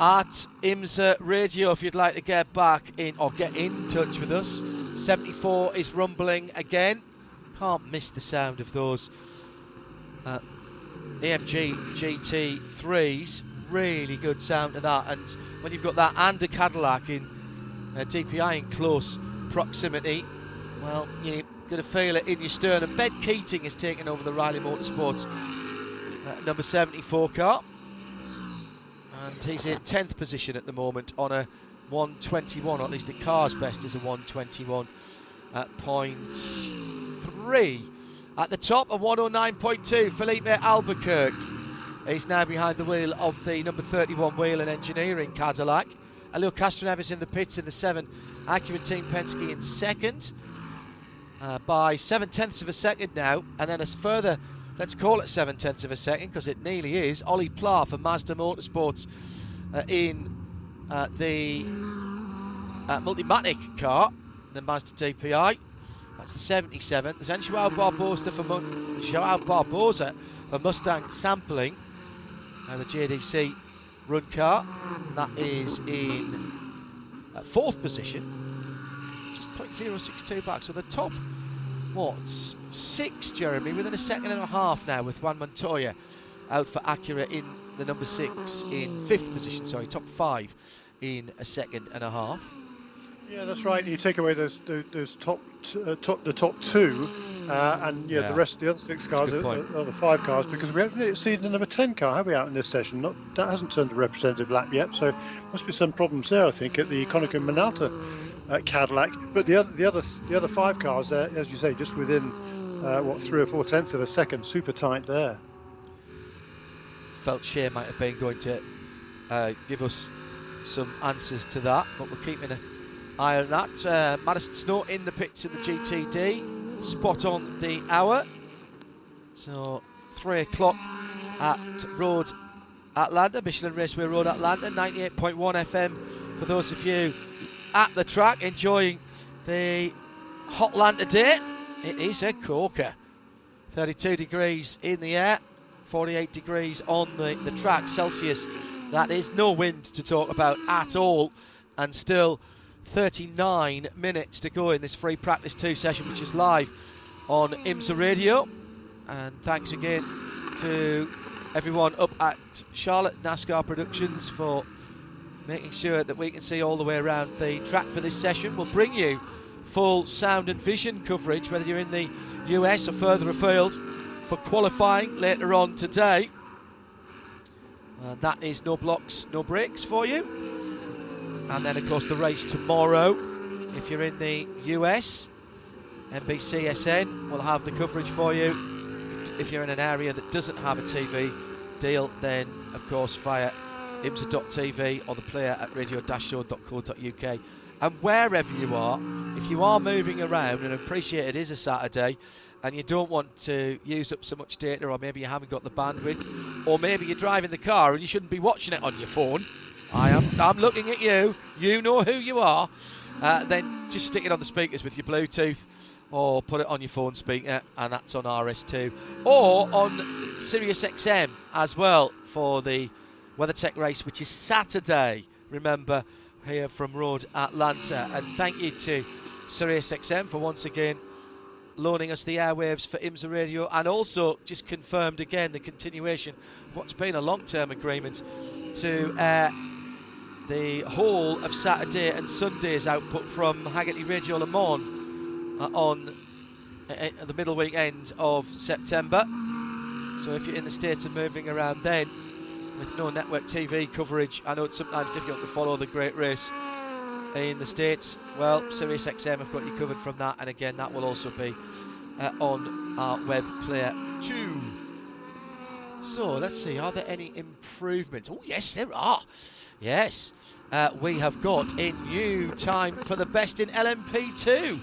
At IMSA Radio, if you'd like to get back in or get in touch with us, 74 is rumbling again. Can't miss the sound of those uh, AMG GT3s. Really good sound to that. And when you've got that and a Cadillac in uh, DPI in close proximity, well, you're Going to feel it in your sternum. Ben Keating is taking over the Riley Motorsports uh, number 74 car. And he's in 10th position at the moment on a 121, or at least the car's best is a 121 at point three. At the top, a 109.2, Filipe Albuquerque. He's now behind the wheel of the number 31 Whelen Engineering Cadillac. Helio Castroneves in the pits in the 7. Acura Team Penske in second uh, by seven tenths of a second now, and then a further, let's call it seven tenths of a second because it nearly is. Ollie Pla for Mazda Motorsports uh, in uh, the uh, Multimatic car, the Mazda DPI. That's the 77. There's Joao Barbosa for Joao Barbosa for Mustang sampling. And the JDC run car. That is in uh, fourth position Just 0.062 back. So the top, what, six, Jeremy, within a second and a half now with Juan Montoya out for Acura in the number six in fifth position, sorry, top five in a second and a half. Yeah, that's right. You take away those those, those top, t- uh, top the top two, uh, and yeah, yeah, the rest of the other six cars are, are, the five cars because we haven't seen the number ten car, have we, out in this session? Not that hasn't turned a representative lap yet, so must be some problems there. I think at the Konica Minolta uh, Cadillac. But the other, the other, the other five cars there, as you say, just within uh, what three or four tenths of a second, super tight there. Felt Shea might have been going to uh, give us some answers to that, but we're keeping an eye on that. Uh, Madison Snow in the pits in the GTD, spot on the hour. So three o'clock at Road Atlanta, Michelin Raceway Road Atlanta, 98.1 FM for those of you at the track enjoying the hot Atlanta day. It is a corker. 32 degrees in the air, 48 degrees on the, the track Celsius. That is no wind to talk about at all, and still 39 minutes to go in this free practice 2 session, which is live on IMSA Radio. And thanks again to everyone up at Charlotte NASCAR Productions for making sure that we can see all the way around the track for this session. We'll bring you full sound and vision coverage, whether you're in the US or further afield, for qualifying later on today. And that is no blocks, no breaks for you. And then, of course, the race tomorrow. If you're in the US, NBCSN will have the coverage for you. If you're in an area that doesn't have a TV deal, then, of course, via imsa.tv or the player at radio-show.co.uk. And wherever you are, if you are moving around and appreciate it is a Saturday and you don't want to use up so much data, or maybe you haven't got the bandwidth, or maybe you're driving the car and you shouldn't be watching it on your phone. I am. I'm looking at you. You know who you are. Uh, then just stick it on the speakers with your Bluetooth, or put it on your phone speaker, and that's on RS2, or on Sirius XM as well for the WeatherTech race, which is Saturday. Remember, here from Road Atlanta. And thank you to SiriusXM for once again loaning us the airwaves for IMSA Radio and also just confirmed again the continuation of what's been a long term agreement to air the whole of Saturday and Sunday's output from Hagerty Radio Le Mans uh, on uh, the middle weekend of September. So if you're in the state of moving around then, with no network TV coverage. I know it's sometimes difficult to follow the great race in the States. Well, Sirius XM have got you covered from that, and again, that will also be uh, on our web player too. So let's see, are there any improvements? Oh, yes, there are. Yes, uh, we have got a new time for the best in LMP2.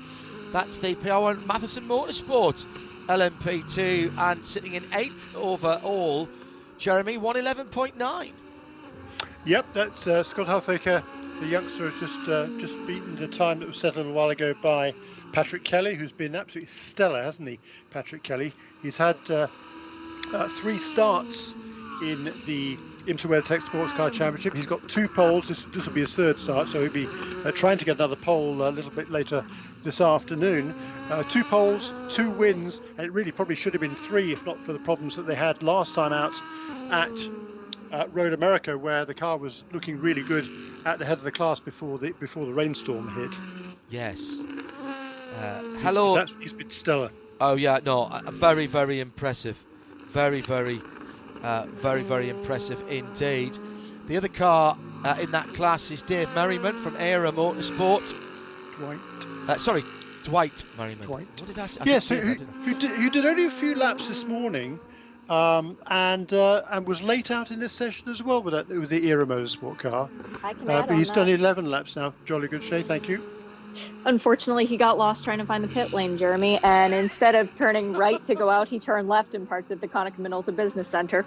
That's the PR1 Mathiasen Motorsport LMP2, and sitting in eighth overall Jeremy, 111.9. Yep, that's uh, Scott Huffaker. The youngster has just uh, just beaten the time that was set a little while ago by Patrick Kelly, who's been absolutely stellar, hasn't he? Patrick Kelly. He's had uh, uh three starts in the IMSA WeatherTech Sports Car Championship. He's got two poles. This, this will be his third start, so he'll be uh, trying to get another pole a little bit later this afternoon. Uh, two poles, two wins, and it really probably should have been three if not for the problems that they had last time out at uh, Road America, where the car was looking really good at the head of the class before the before the rainstorm hit. Yes. Uh, hello. He's, he's been stellar. Oh yeah, no, uh, very very impressive, very very uh, very, very impressive indeed. The other car uh, in that class is Dave Merriman from Era Motorsport. Dwight. Uh, sorry, Dwight Merriman. Dwight. What did I say? I yes, who, who, did, who, did, only a few laps this morning. Um, and uh, and was late out in this session as well with that with the Era Motorsport car. I can uh, but he's that. done 11 laps now. Jolly good, Shay. Thank you. Unfortunately, he got lost trying to find the pit lane, Jeremy, and instead of turning right to go out, he turned left and parked at the Konica Minolta Business Center.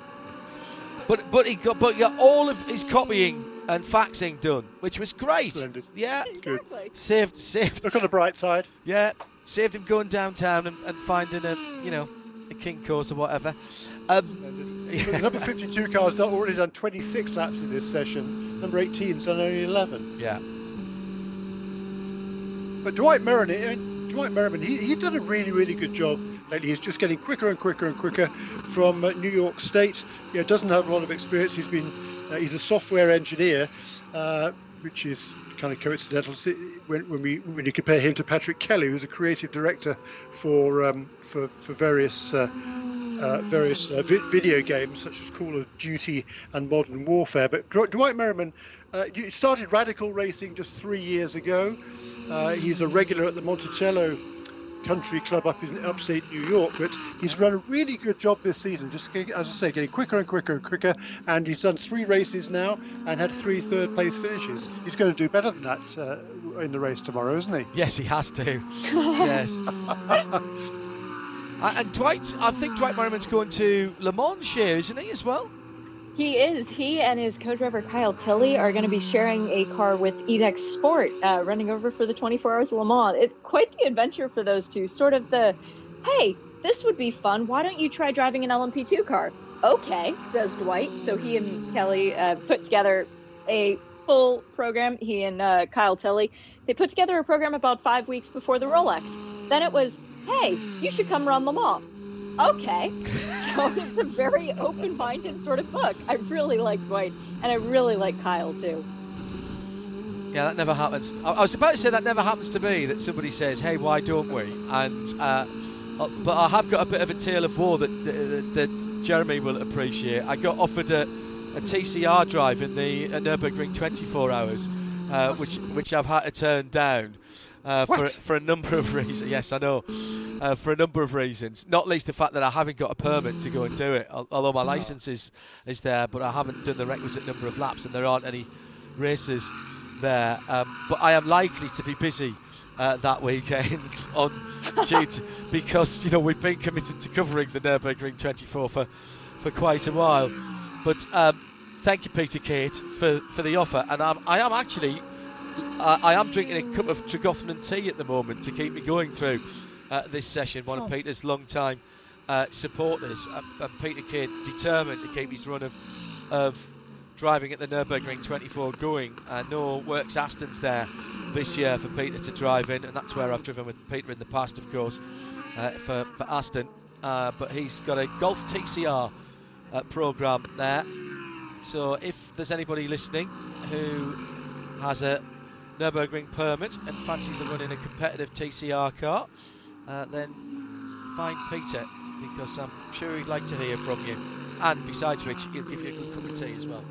But but he got but got all of his copying and faxing done, which was great. Splendid. Yeah, exactly. saved saved. Look on the bright side. Yeah, saved him going downtown and, and finding a you know a king course or whatever. Um, the number 52 car's already done 26 laps in this session. Number 18's done only 11. Yeah. But Dwight Merriman, Dwight Merriman, he, he's done a really, really good job lately. He's just getting quicker and quicker and quicker from uh, New York State. Yeah, doesn't have a lot of experience. He's been, uh, he's a software engineer, uh, which is kind of coincidental when, when we when you compare him to Patrick Kelly, who's a creative director for um, for for various. Uh, uh, various uh, vi- video games such as Call of Duty and Modern Warfare. But Dwight Merriman, uh, started Radical Racing just three years ago. Uh, he's a regular at the Monticello country club up in upstate New York, but he's run a really good job this season. Just as I say, getting quicker and quicker and quicker, and he's done three races now and had three third place finishes. He's going to do better than that uh, in the race tomorrow, isn't he? Yes, he has to. yes. Uh, and Dwight, I think Dwight Merriman's going to Le Mans here, isn't he, as well? He is. He and his co-driver Kyle Tilley are going to be sharing a car with IDEC Sport, uh, running over for the 24 Hours of Le Mans. It's quite the adventure for those two. Sort of the, hey, this would be fun. Why don't you try driving an LMP2 car? Okay, says Dwight. So he and Kelly uh, put together a full program. He and uh, Kyle Tilley, they put together a program about five weeks before the Rolex. Then it was, hey, you should come run Le Mans okay. so it's a very open minded sort of book. I really like Dwight, and I really like Kyle too. Yeah, that never happens. I, was about to say that never happens to me. That somebody says, "Hey, why don't we?" And uh, uh but I have got a bit of a tale of war that, that, that Jeremy will appreciate. I got offered a, a TCR drive in the Nurburgring 24 hours, uh, which which I've had to turn down uh, for for a number of reasons. Yes, I know, uh, for a number of reasons. Not least the fact that I haven't got a permit to go and do it. Although my license is is there, but I haven't done the requisite number of laps, and there aren't any races there. Um, but I am likely to be busy. Uh, that weekend on duty because you know we've been committed to covering the Nurburgring 24 for for quite a while. But um, thank you, Peter Cate, for, for the offer, and I'm, I am actually I, I am drinking a cup of Tregothnan tea at the moment to keep me going through uh, this session. One oh. of Peter's long-time uh, supporters, uh, and Peter Kidd determined to keep his run of of driving at the Nurburgring 24 going. Uh, no Works Aston's there this year for Peter to drive in, and that's where I've driven with Peter in the past, of course, uh, for, for Aston. Uh, but he's got a Golf TCR uh, program there. So if there's anybody listening who has a Nürburgring permit and fancies of running a competitive TCR car, uh, then find Peter because I'm sure he'd like to hear from you. And besides which, he'll give you a good cup of tea as well.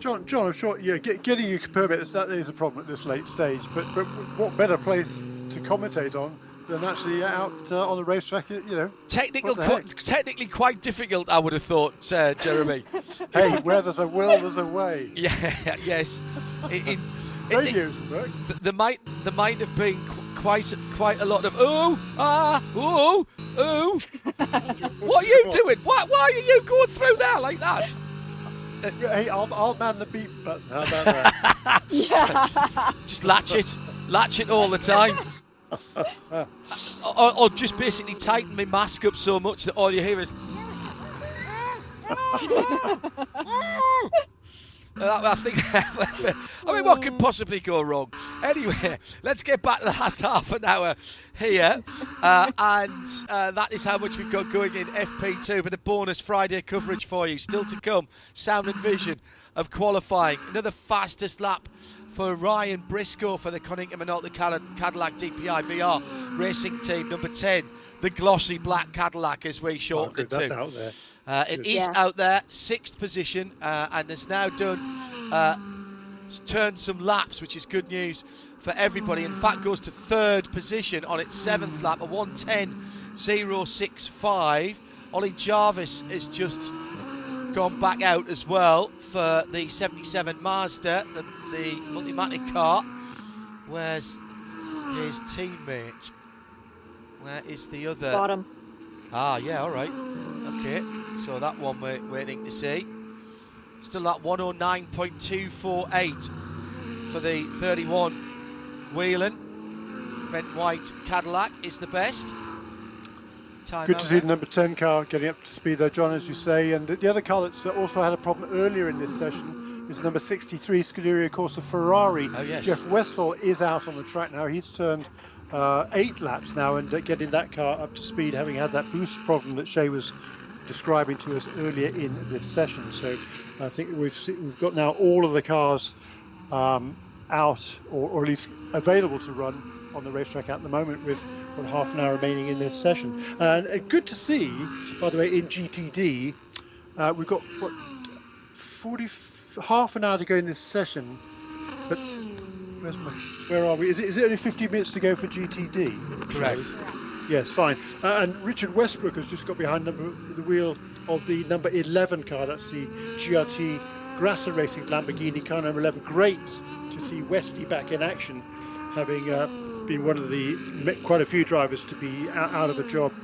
John, John, I'm sure yeah, get, getting your permit that is a problem at this late stage. But but what better place to commentate on than actually out uh, on the racetrack? You know, technical, co- technically quite difficult. I would have thought, uh, Jeremy. hey, where there's a will, there's a way. Yeah, yes. in, in, Radios work. There might there might have been quite quite a lot of ooh ah ooh ooh. what are you doing? Why why are you going through there like that? Hey, I'll, I'll man the beep button. How about that? yeah. Just latch it, latch it all the time. or, or, just basically tighten my mask up so much that all you hear is. I think. I mean, what could possibly go wrong? Anyway, let's get back to the last half an hour here, uh, and uh, that is how much we've got going in FP2. But a bonus Friday coverage for you still to come. Sound and vision of qualifying. Another fastest lap for Ryan Briscoe for the Konica Minolta Cadillac DPI VR racing team number 10, the glossy black Cadillac as we shorten oh, it to. Uh, it is yeah. out there, sixth position, uh, and has now done uh, turned some laps, which is good news for everybody. In fact, goes to third position on its seventh lap, a 110.065. Ollie Jarvis has just gone back out as well for the 77 Mazda, the, the Multimatic car. Where's his teammate? Where is the other? Bottom. Ah, yeah, all right. Okay. So that one we're waiting to see. Still at 109.248 for the 31 Whelen. Brent White Cadillac is the best. Time Good to see the number 10 car getting up to speed there, John, as you say. And the other car that's also had a problem earlier in this session is number 63 Scuderia Corsa Ferrari. Oh, yes. Jeff Westphal is out on the track now. He's turned uh, eight laps now and uh, getting that car up to speed, having had that boost problem that Shea was describing to us earlier in this session. So I think we've we've got now all of the cars um, out or, or at least available to run on the racetrack at the moment with about half an hour remaining in this session. And uh, good to see, by the way, in GTD, uh, we've got what 40 half an hour to go in this session, but my, where are we? Is it, is it only 50 minutes to go for GTD? Correct. Yes, fine. Uh, and Richard Westbrook has just got behind number, the wheel of the number 11 car. That's the GRT Grasser Racing Lamborghini car number 11. Great to see Westy back in action, having uh, been one of the quite a few drivers to be out of a job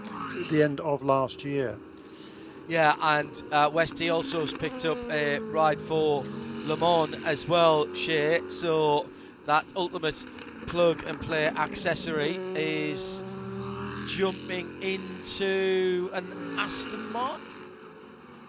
at the end of last year. Yeah, and uh, Westy also has picked up a ride for Le Mans as well, Shea. So that ultimate plug and play accessory is jumping into an Aston Martin.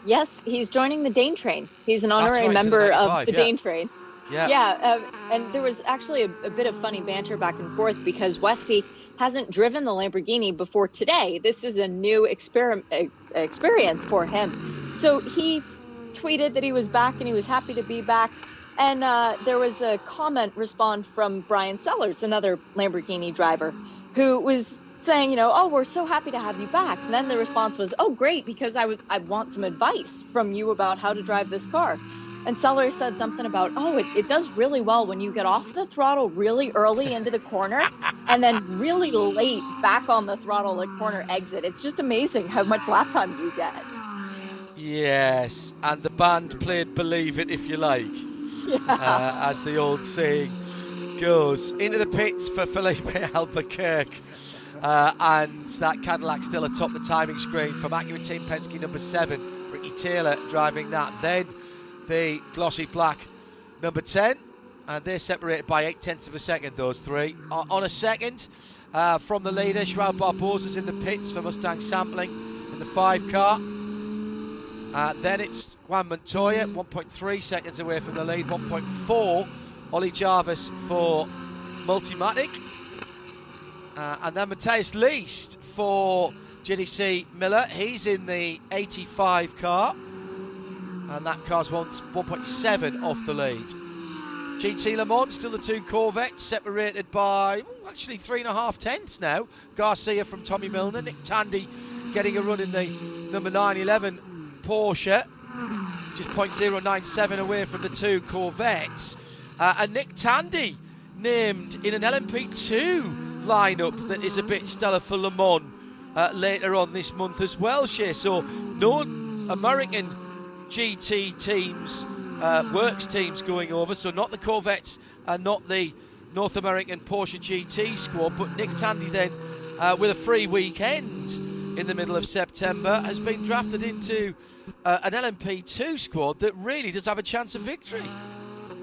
Yes, he's joining the Dane train. He's an honorary right, member of the yeah. Dane train. Yeah. Yeah, uh, and there was actually a, a, bit of funny banter back and forth because Westy hasn't driven the Lamborghini before today. This is a new exper- experience for him. So he tweeted that he was back and he was happy to be back. And uh, there was a comment respond from Bryan Sellers, another Lamborghini driver, who was saying, you know, oh, we're so happy to have you back. And then the response was, oh, great, because I would I want some advice from you about how to drive this car. And Sellers said something about, oh, it, it does really well when you get off the throttle really early into the corner and then really late back on the throttle at corner exit. It's just amazing how much lap time you get. Yes, and the band played Believe It If You Like, yeah. uh, as the old saying goes. Into the pits for Filipe Albuquerque. Uh, and that Cadillac still atop the timing screen from Acura Team Penske number seven. Ricky Taylor driving that. Then the glossy black number 10. And they're separated by eight tenths of a second, those three. On a second uh, from the leader, Joao Barbosa's in the pits for Mustang sampling in the five car. Uh, then it's Juan Montoya, 1.3 seconds away from the lead. 1.4, Ollie Jarvis for Multimatic. Uh, and then Matheus Leist for JDC Miller. He's in the 85 car. And that car's 1.7 off the lead. GT Le Mans, still the two Corvettes, separated by actually three and a half tenths now. Garcia from Tommy Milner, Nick Tandy getting a run in the number 911 Porsche, just 0.097 away from the two Corvettes. Uh, and Nick Tandy named in an LMP2 lineup that is a bit stellar for Le Mans uh, later on this month as well, Shea. So, no American GT teams, uh, works teams going over. So, not the Corvettes and not the North American Porsche GT squad, but Nick Tandy then uh, with a free weekend in the middle of September has been drafted into uh, an LMP2 squad that really does have a chance of victory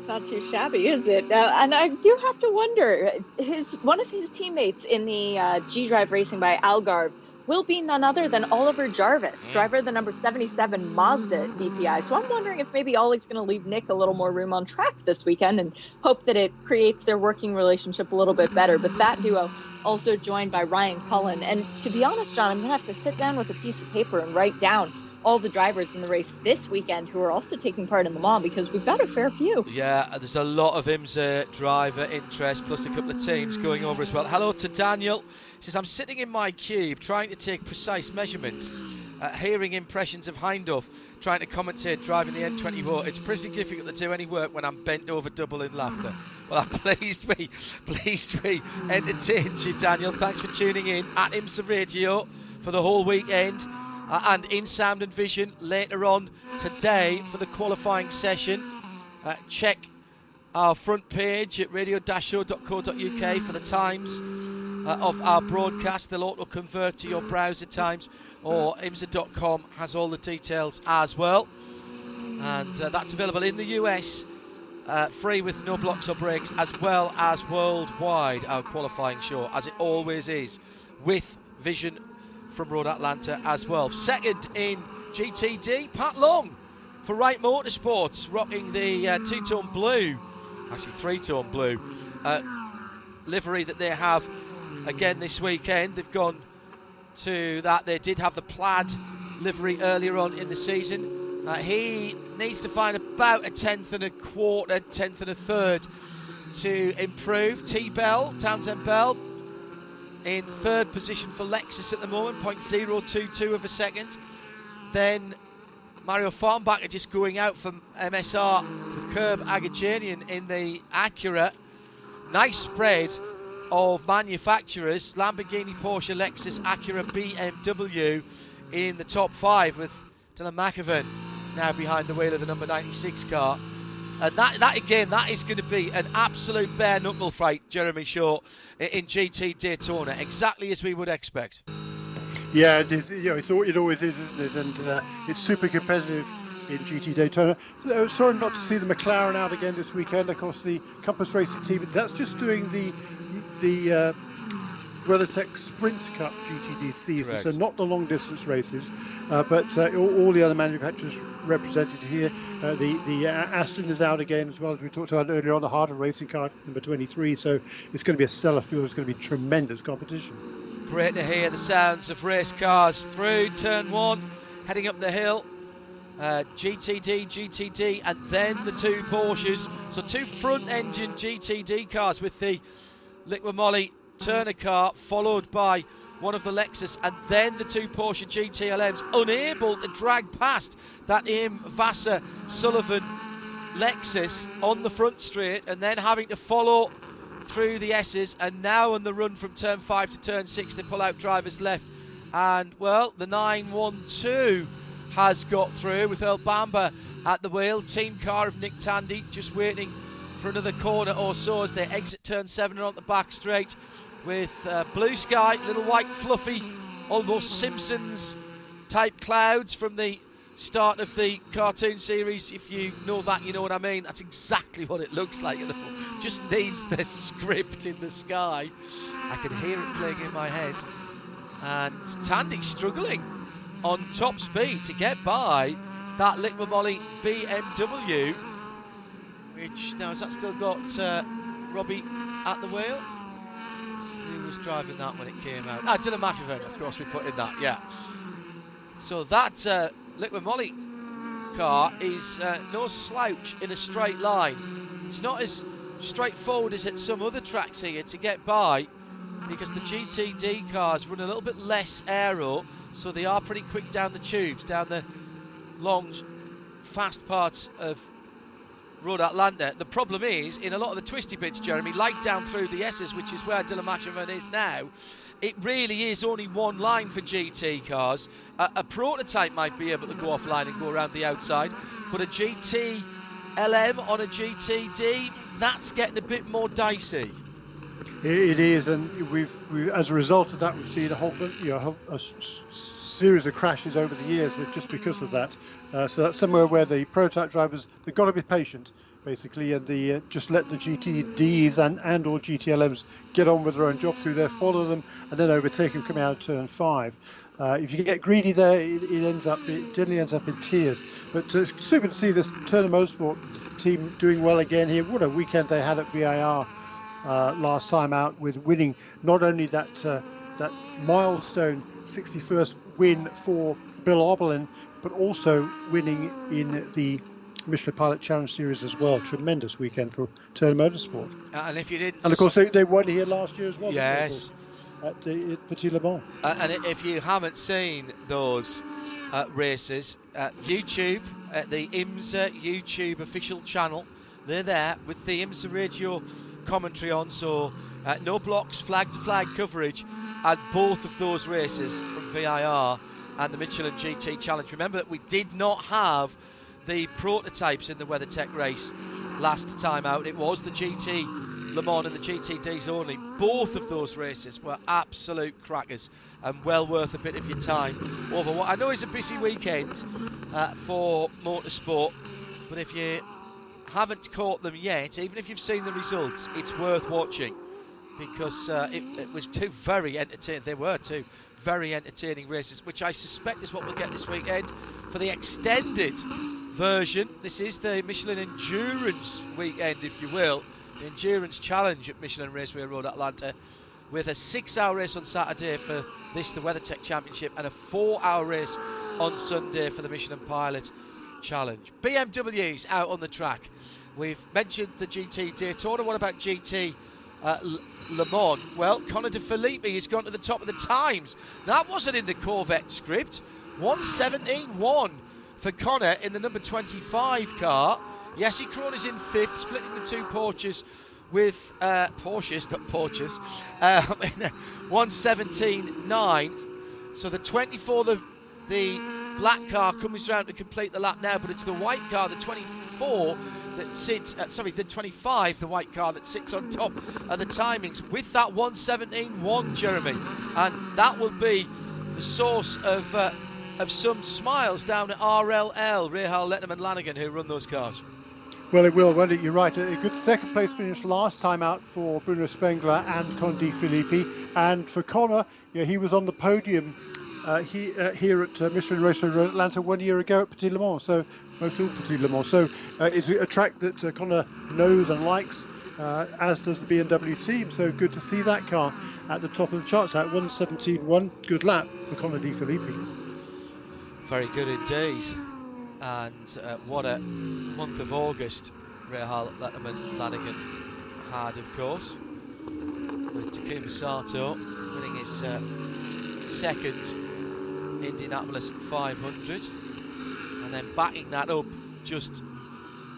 not too shabby, is it? Uh, and I do have to wonder, his one of his teammates in the uh, G Drive Racing by Algarve will be none other than Oliver Jarvis, driver of the number 77 Mazda DPI. So I'm wondering if maybe Ollie's going to leave Nick a little more room on track this weekend and hope that it creates their working relationship a little bit better. But that duo also joined by Ryan Cullen. And to be honest, John, I'm going to have to sit down with a piece of paper and write down all the drivers in the race this weekend who are also taking part in the Mans because we've got a fair few. Yeah, there's a lot of IMSA driver interest, plus a couple of teams going over as well. Hello to Daniel. He says, I'm sitting in my cube trying to take precise measurements. Uh, hearing impressions of Hindhaugh, trying to commentate driving the N24. It's pretty difficult to do any work when I'm bent over double in laughter. Well, I'm pleased be, pleased be entertained you, Daniel. Thanks for tuning in at IMSA Radio for the whole weekend uh, and in sound and vision later on today for the qualifying session. Uh, check our front page at radio-show.co.uk for the times uh, of our broadcast. They'll auto convert to your browser times, or imsa.com has all the details as well. And uh, that's available in the US, uh, free with no blocks or breaks, as well as worldwide, our qualifying show, as it always is, with vision from Road Atlanta as well. Second in GTD, Pat Long for Wright Motorsports, rocking the uh, two tone blue, actually three tone blue uh, livery that they have again this weekend. They've gone to that. They did have the plaid livery earlier on in the season. Uh, he needs to find about a tenth and a quarter, tenth and a third to improve. T Bell, Townsend Bell, in third position for Lexus at the moment, 0.022 of a second. Then Mario Farnbacher just going out from MSR with Curb Agajanian in the Acura. Nice spread of manufacturers Lamborghini, Porsche, Lexus, Acura, BMW in the top five with Dillon Machavern now behind the wheel of the number 96 car. And that, that again, that is going to be an absolute bare knuckle fight, Jeremy Shaw, in GT Daytona, exactly as we would expect. Yeah, it, is, you know, it's, it always is, isn't it? And uh, it's super competitive in GT Daytona. Uh, sorry not to see the McLaren out again this weekend. Of course, the Compass Racing team, that's just doing the the uh, WeatherTech Sprint Cup GTD season, Correct. so not the long distance races, uh, but uh, all, all, the other manufacturers represented here. Uh, the the Aston is out again as well as we talked about earlier on the Heart of Racing car number 23. So it's going to be a stellar field. It's going to be tremendous competition. Great to hear the sounds of race cars through turn one, heading up the hill. Uh, GTD, GTD, and then the two Porsches. So two front-engine GTD cars with the Liqui Moly Turner car, followed by one of the Lexus, and then the two Porsche GTLMs, unable to drag past that AIM Vasser Sullivan Lexus on the front straight, and then having to follow through the S's, and now on the run from turn five to turn six, they pull out drivers left, and well, the 912 has got through with Earl Bamber at the wheel. Team car of Nick Tandy just waiting for another corner. Or so as they exit turn seven and on the back straight with uh, blue sky, little white fluffy, almost Simpsons type clouds from the start of the cartoon series. If you know that, you know what I mean. That's exactly what it looks like. Just needs the script in the sky. I can hear it playing in my head. And Tandy struggling on top speed to get by that Liqui Moly BMW. Which now has that still got uh, Robbie at the wheel? Who was driving that when it came out? Ah, Dillon Machavern, of course, we put in that, yeah. So that uh, Liqui Moly car is uh, no slouch in a straight line. It's not as straightforward as at some other tracks here to get by because the GTD cars run a little bit less aero, so they are pretty quick down the tubes, down the long, fast parts of Road Atlanta. The problem is, in a lot of the twisty bits, Jeremy, like down through the S's, which is where Dillon is now, it really is only one line for GT cars. A, a, prototype might be able to go offline and go around the outside, but a GT LM on a GTD, that's getting a bit more dicey. It is, and we've, we, as a result of that, we've seen a whole you know, a series of crashes over the years just because of that. Uh, so that's somewhere where the prototype drivers they've got to be patient, basically, and the uh, just let the GTDs and and or GTLMs get on with their own job through there, follow them, and then overtake them coming out of turn five. Uh, if you get greedy there, it, it, ends up it generally ends up in tears. But uh, it's super to see this Turner Motorsport team doing well again here. What a weekend they had at VIR uh, last time out with winning not only that that milestone 61st win for Bill Auberlen, but also winning in the Michelin Pilot Challenge Series as well. Tremendous weekend for Turner Motorsport. Uh, and if you didn't, and of course they, they won here last year as well. Yes. At the Petit Le Mans. Uh, and if you haven't seen those uh, races, YouTube, the IMSA YouTube official channel, they're there with the IMSA radio commentary on. So uh, no blocks, flag to flag coverage at both of those races from VIR and the Michelin GT Challenge. Remember that we did not have the prototypes in the WeatherTech race last time out. It was the GT Le Mans and the GTDs only. Both of those races were absolute crackers and well worth a bit of your time over what I know is a busy weekend uh, for motorsport. But if you haven't caught them yet, even if you've seen the results, it's worth watching because uh, it, it, was two very entertaining. They were two very entertaining races, which I suspect is what we'll get this weekend for the extended version. This is the Michelin Endurance weekend, if you will, the Endurance Challenge at Michelin Raceway Road, Atlanta, with a six-hour race on Saturday for this, the WeatherTech Championship, and a four-hour race on Sunday for the Michelin Pilot Challenge. BMWs out on the track. We've mentioned the GT Daytona. What about GT uh, Le? Well, Connor De Phillippi has gone to the top of the times. That wasn't in the Corvette script. 117.1 for Connor in the number 25 car. Jesse Krohn is in fifth, splitting the two Porsches with uh, Porsches, not Porsches, um, 117.9. So the 24, the the black car comes around to complete the lap now, but it's the white car, the 24, that sits. Uh, sorry, the 25, the white car that sits on top of the timings with that 117.1, Jeremy, and that will be the source of. Uh, of some smiles down at RLL, Rahal, and Lanigan, who run those cars. Well, it will, won't it? You're right. A good second place finish last time out for Bruno Spengler and Connor Filippi. And for Connor, yeah, he was on the podium uh, he, uh, here at uh, Michelin Raceway Atlanta one year ago at Petit Le Mans. So, Motul Petit Le Mans. So, uh, it's a track that uh, Connor knows and likes, uh, as does the BMW team. So, good to see that car at the top of the charts at 117.1. Good lap for Connor De Phillippi. Very good indeed. And what a month of August Rahal Letterman Lanigan had, of course, with Takuma Sato winning his uh, second Indianapolis 500 and then backing that up just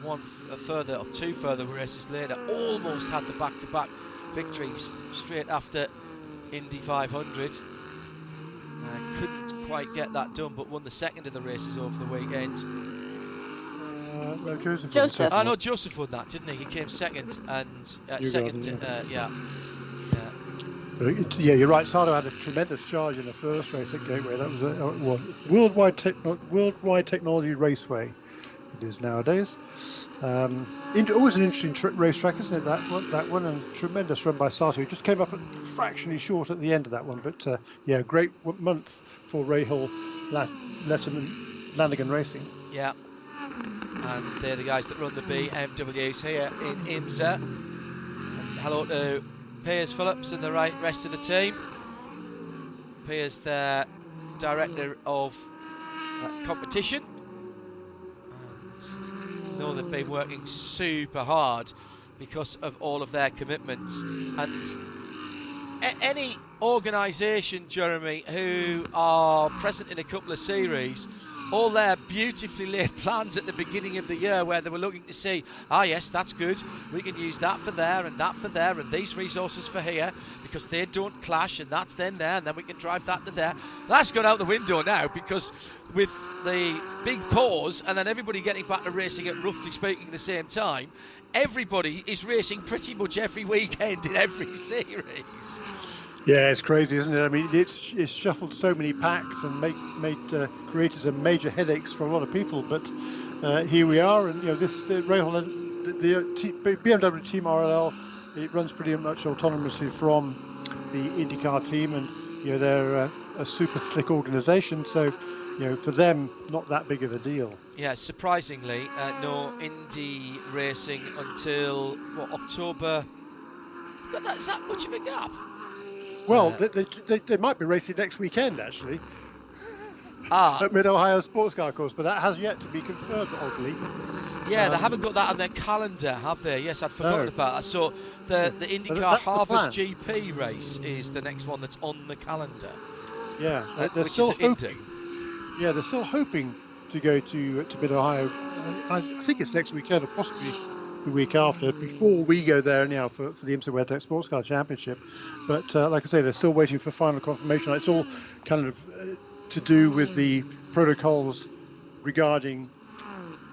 one f- further or two further races later almost had the back-to-back victories straight after Indy 500 uh, couldn't quite get that done, but won the second of the races over the weekend. Uh, no, Josef. Josef. I know Josef won that, didn't he? He came second and uh, second, got it, uh, yeah. yeah. It- Yeah, you're right. Sato had a tremendous charge in the first race at Gateway. That was a, well, worldwide techno- worldwide technology raceway. It is nowadays. Um, always an interesting tr- racetrack, isn't it? That one, that one, and tremendous run by Sato. He just came up fractionally short at the end of that one, but uh, yeah, great month for Rahal La- Letterman Lanigan Racing. Yeah. And they're the guys that run the BMWs here in IMSA. And hello to Piers Phillips and the right rest of the team. Piers, the director of uh, competition. And know they've been working super hard because of all of their commitments. And any organisation, Jeremy, who are present in a couple of series, all their beautifully laid plans at the beginning of the year where they were looking to see, ah, yes, that's good, we can use that for there and that for there and these resources for here because they don't clash and that's then there and then we can drive that to there. That's gone out the window now because with the big pause and then everybody getting back to racing at roughly speaking the same time, everybody is racing pretty much every weekend in every series. Yeah, it's crazy, isn't it? I mean, it's it's shuffled so many packs and make, made uh, created some major headaches for a lot of people. But uh, here we are, and you know, this the Rahal, the, the uh, T, BMW Team RLL, it runs pretty much autonomously from the IndyCar team, and you know, they're uh, a super slick organisation. So, you know, for them, not that big of a deal. Yeah, surprisingly, uh, no Indy racing until what October. God, That's that much of a gap. Well, Uh, they, they, they, they might be racing next weekend actually Ah, at Mid Ohio Sports Car Course, but that has yet to be confirmed. Oddly, yeah, they um, haven't got that on their calendar, have they? Yes, I'd forgotten No. about that. So the the IndyCar that's the Harvest. GP race is the next one that's on the calendar, yeah, uh, they're, they're still is at Indy. hoping. Yeah, they're still hoping to go to to Mid Ohio. I think it's next weekend or possibly the week after. Before we go there now for, for the IMSA WeatherTech Sports Car Championship, but uh, like I say, they're still waiting for final confirmation. It's all kind of uh, to do with the protocols regarding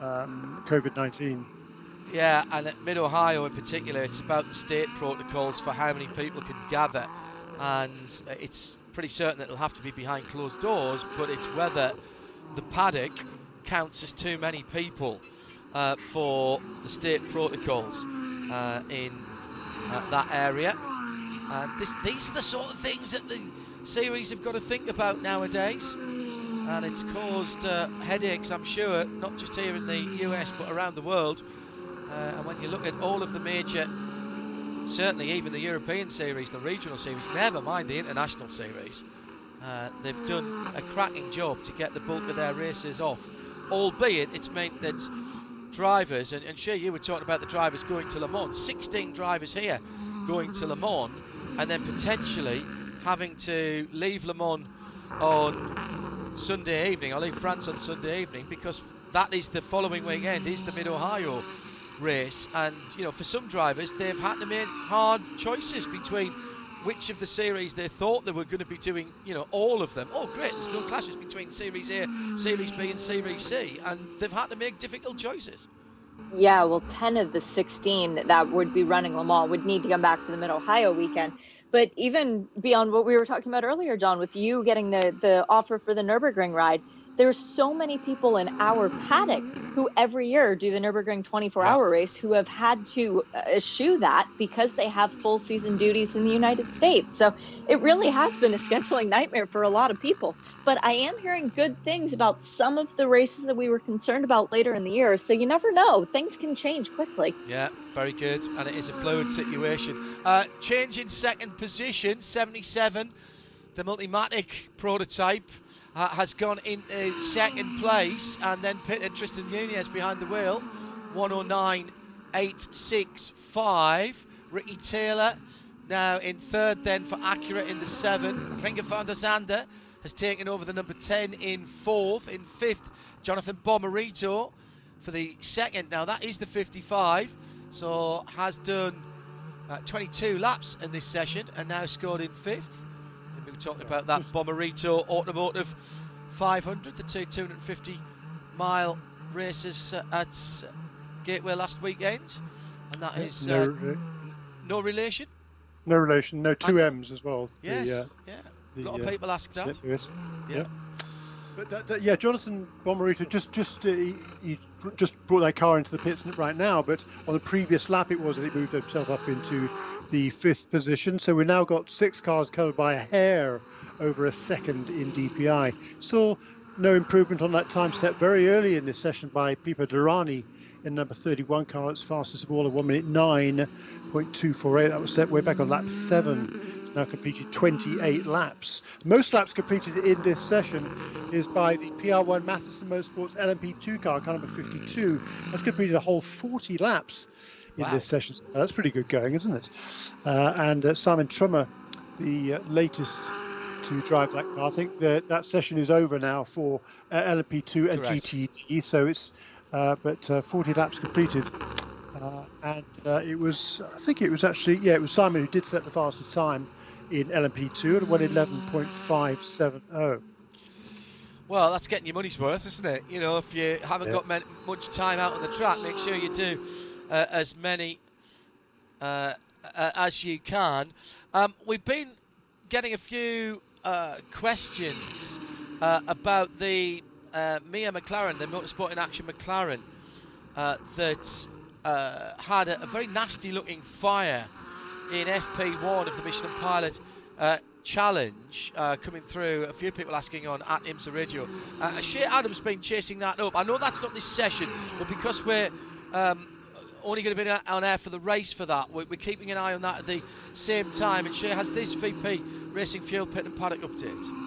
um, COVID nineteen. Yeah, and at Mid Ohio in particular, it's about the state protocols for how many people can gather, and uh, it's pretty certain that it'll have to be behind closed doors. But it's whether the paddock counts as too many people uh, for the state protocols uh, in uh, that area. And this, these are the sort of things that the series have got to think about nowadays. And it's caused uh, headaches, I'm sure, not just here in the US but around the world. Uh, and when you look at all of the major, certainly even the European series, the regional series, never mind the international series, uh, they've done a cracking job to get the bulk of their races off albeit it's meant that drivers, and, and sure, you were talking about the drivers going to Le Mans, 16 drivers here going to Le Mans, and then potentially having to leave Le Mans on Sunday evening, I'll leave France on Sunday evening because that is the following weekend, is the Mid Ohio race. And, you know, for some drivers, they've had to make hard choices between which of the series they thought they were going to be doing, you know, all of them. Oh, great, there's no clashes between Series A, Series B, and Series C. And they've had to make difficult choices. Yeah, well, 10 of the 16 that would be running Le would need to come back for the Mid Ohio weekend. But even beyond what we were talking about earlier, John, with you getting the, the offer for the Nürburgring ride, there's so many people in our paddock who every year do the Nürburgring 24 hour race who have had to eschew that because they have full season duties in the United States. So it really has been a scheduling nightmare for a lot of people. But I am hearing good things about some of the races that we were concerned about later in the year. So you never know. Things can change quickly. Yeah, very good. And it is a fluid situation. Uh, change in second position, 77. The Multimatic prototype uh, has gone into second place and then Tristan Nunez behind the wheel. 109.865. Ricky Taylor now in third then for Acura in the seven. Renger van der Zande has taken over the number 10 in fourth. In fifth, Jonathan Bomarito for the second. Now that is the 55. So has done uh, 22 laps in this session and now scored in fifth. And we talking about that Bomarito Automotive 500, the two 250 mile races uh, at uh, Gateway last weekend. And that is uh, no, no, relation? No relation, no two M's as well. Yes, the, uh, yeah. A lot of people ask that. Yeah. yeah. But that, that, yeah, Jonathan Bomarito just just uh, he, he, just brought that car into the pits right now. But on the previous lap, it was that he moved himself up into the fifth position. So we've now got six cars covered by a hair over a second in DPI. Saw no improvement on that time set very early in this session by Pipo Derani in number 31 car. It's fastest of all at 1 minute 9.248. That was set way back on lap 7. Now completed 28 laps. Most laps completed in this session is by the PR1 Mathiasen Motorsports LMP2 car, car number 52. That's completed a whole 40 laps in wow. this session. That's pretty good going, isn't it? Uh, and uh, Simon Trummer, the uh, latest to drive that car. I think that that session is over now for uh, LMP2 and Correct. GTD. So it's uh, but uh, 40 laps completed, uh, and uh, it was I think it was actually yeah it was Simon who did set the fastest time in LMP2 at 111.570. Well, that's getting your money's worth, isn't it? You know, if you haven't yeah. got much time out on the track, make sure you do uh, as many as you can. Um, we've been getting a few uh, questions uh, about the uh, Mia McLaren, the Motorsport in Action McLaren, uh, that uh, had a, a, very nasty looking fire in FP1 of the Michelin Pilot challenge uh, coming through. A few people asking on at IMSA Radio. Uh, Shea Adams been chasing that up. I know that's not this session, but because we're um, only going to be on air for the race for that. We're, we're keeping an eye on that at the same time. And she has this VP Racing Fuel Pit and Paddock update.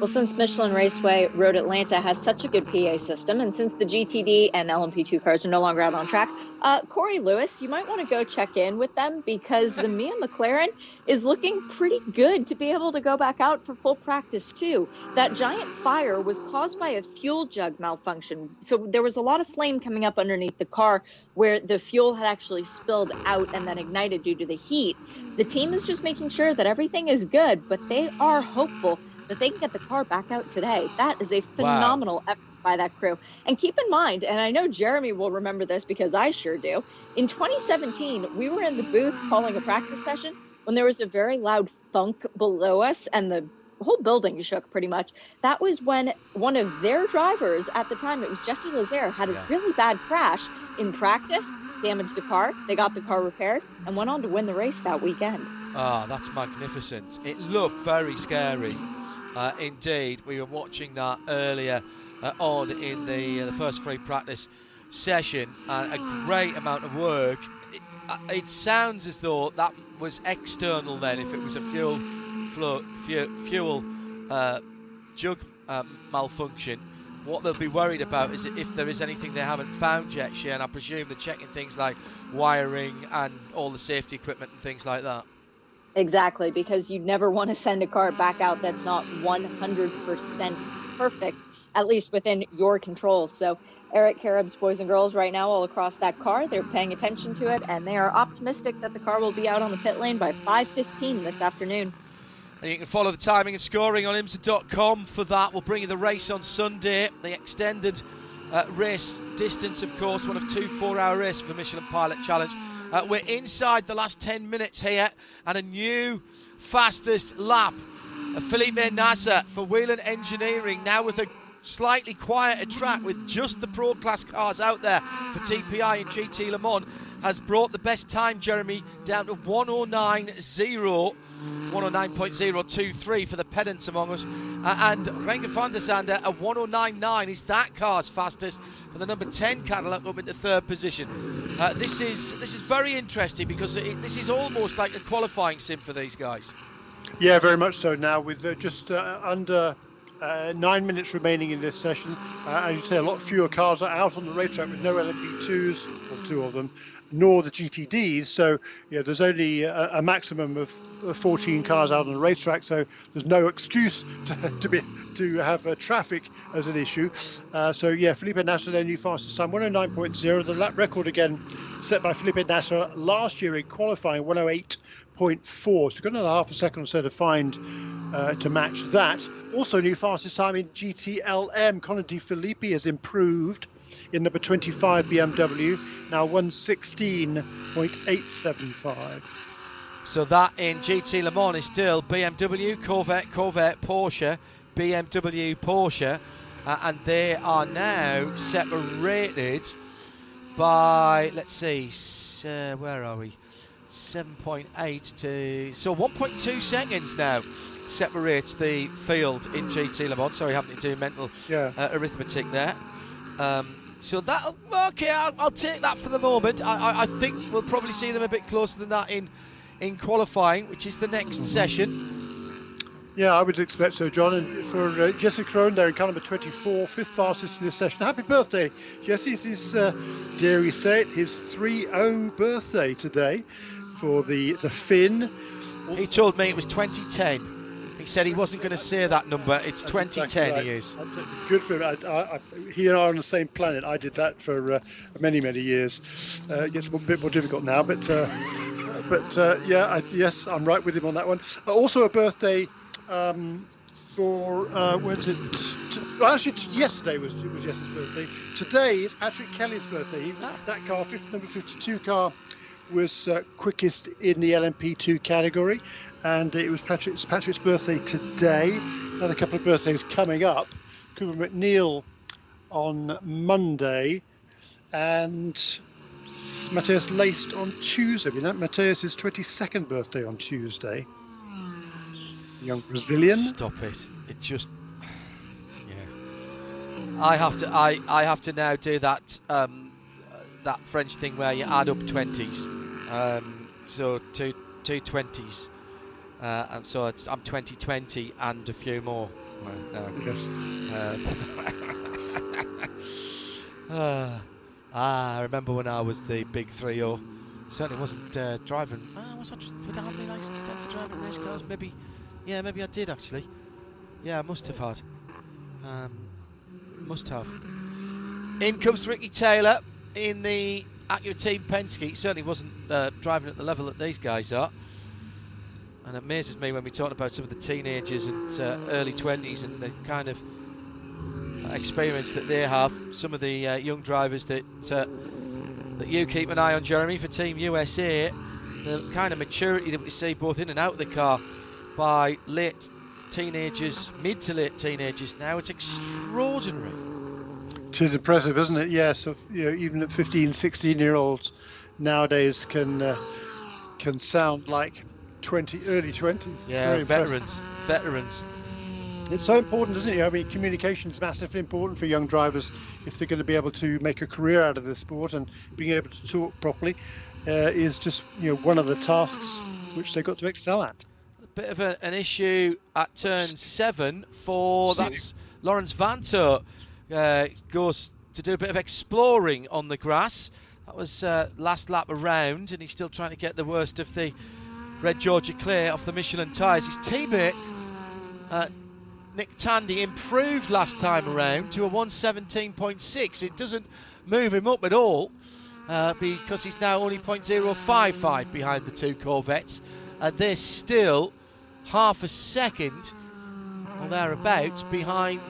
Well, since Michelin Raceway Road Atlanta has such a good PA system, and since the GTD and LMP2 cars are no longer out on track, uh, Corey Lewis, you might want to go check in with them because the Mia McLaren is looking pretty good to be able to go back out for full practice, too. That giant fire was caused by a fuel jug malfunction. So there was a lot of flame coming up underneath the car where the fuel had actually spilled out and then ignited due to the heat. The team is just making sure that everything is good, but they are hopeful that they can get the car back out today. That is a phenomenal wow. effort by that crew. And keep in mind, and I know Jeremy will remember this because I sure do, in 2017, we were in the booth calling a practice session when there was a very loud thunk below us and the whole building shook pretty much. That was when one of their drivers at the time, it was Jesse Lazare, had a yeah. really bad crash in practice, damaged the car. They got the car repaired and went on to win the race that weekend. Ah, that's magnificent. It looked very scary. Uh, indeed, we were watching that earlier uh, on in the, uh, the first free practice session. a great amount of work. It, uh, it, sounds as though that was external then, if it was a fuel flow, fuel uh, jug um, malfunction. what they'll be worried about is if there is anything they haven't found yet. And I presume they're checking things like wiring and all the safety equipment and things like that. Exactly, because you never want to send a car back out that's not 100% perfect, at least within your control. So, Eric Carib's boys and girls right now all across that car, they're paying attention to it, and they are optimistic that the car will be out on the pit lane by 5:15 this afternoon. And you can follow the timing and scoring on IMSA.com for that. We'll bring you the race on Sunday, the extended uh, race distance, of course, one of two four-hour races for Michelin Pilot Challenge. Uh, we're inside the last 10 minutes here, and a new fastest lap. Felipe Nasr for Whelen Engineering now with a slightly quieter track with just the pro class cars out there for DPI and GT Le Mans has brought the best time, Jeremy, down to 109.0. 109.023 for the pedants among us. Uh, and Renger van der Zande at 109.9 is that car's fastest for the number 10 Cadillac up into third position. Uh, this is this is very interesting because it, this is almost like a qualifying sim for these guys. Yeah, very much so. Now with uh, just uh, under uh, nine minutes remaining in this session. Uh, as you say, a lot fewer cars are out on the racetrack with no LMP2s, or two of them, nor the GTDs. So, yeah, there's only a, a, maximum of 14 cars out on the racetrack. So there's no excuse to, to be to have uh, traffic as an issue. Uh, so yeah, Felipe Nasr their new fastest time, 109.0. The lap record again set by Felipe Nasr last year in qualifying, 108. 0.4. So we've got another half a second or so to find uh, to match that. Also, new fastest time in GTLM. Connor De Phillippi has improved in number 25 BMW, now 116.875. So that in GT Le Mans is still BMW, Corvette, Corvette, Porsche, BMW, Porsche, uh, and they are now separated by, let's see, uh, where are we? 7.8 to so 1.2 seconds now separates the field in GT Le Mans. Sorry, having to do mental yeah. uh, arithmetic there. Um, so that okay, I'll, I'll, take that for the moment. I, I, I, think we'll probably see them a bit closer than that in in qualifying, which is the next session. Yeah, I would expect so, John. And for uh, Jesse Krohn there in car number 24, fifth fastest in this session. Happy birthday, Jesse. It's his, uh, dare we say it, his 3 0 birthday today for the, the Finn. He told me it was 2010. He said he wasn't going to say that number. It's That's 2010. Exactly right. He is good for him. I, I, he and I are on the same planet. I did that for uh, many many years. Uh, it gets a bit more difficult now, but uh, but uh, yeah, I, yes, I'm right with him on that one. Uh, also a birthday. Um, for uh, when's it? T- well, actually, t- yesterday was was yesterday's birthday. Today is Patrick Kelly's birthday. He, ah. That car, 50, number 52 car, was uh, quickest in the LMP2 category, and it was Patrick's Patrick's birthday today. Another couple of birthdays coming up. Cooper MacNeil on Monday, and Matheus Leist on Tuesday. You know, Matheus's 22nd birthday on Tuesday. Young Brazilian. Stop it! It just. Yeah. I have to. I. I have to now do that. Um, that French thing where you add up twenties. Um, so two two twenties, uh, and so I'm 2020 and a few more. Uh, yes. Uh, ah, I remember when I was the big three or certainly wasn't uh, driving. Uh, was I? Did I have my license then for driving race cars? Maybe. Yeah, maybe I did actually. Yeah, I must have had. Um, must have. In comes Ricky Taylor in the Acura Team Penske certainly wasn't uh, driving at the level that these guys are. And it amazes me when we talk about some of the teenagers and uh, early 20s and the kind of experience that they have. Some of the uh, young drivers that uh, that you keep an eye on, Jeremy, for Team USA. The kind of maturity that we see both in and out of the car by late teenagers, mid to late teenagers now, it's extraordinary. It is impressive, isn't it? Yes, yeah, so, you know, even at 15, 16 year olds nowadays can uh, can sound like 20, early 20s. Yeah, Very veterans, impressive. veterans. It's so important, isn't it? I mean, communication is massively important for young drivers if they're going to be able to make a career out of this sport, and being able to talk properly uh, is just you know one of the tasks which they've got to excel at. A bit of a, an issue at turn seven for that's Laurens Vanthoor uh, goes to do a bit of exploring on the grass. That was uh, last lap around, and he's still trying to get the worst of the red Georgia clear off the Michelin tyres. His teammate, uh, Nick Tandy, improved last time around to a 117.6. It doesn't move him up at all uh, because he's now only 0.055 behind the two Corvettes. And they're still half a second or thereabouts behind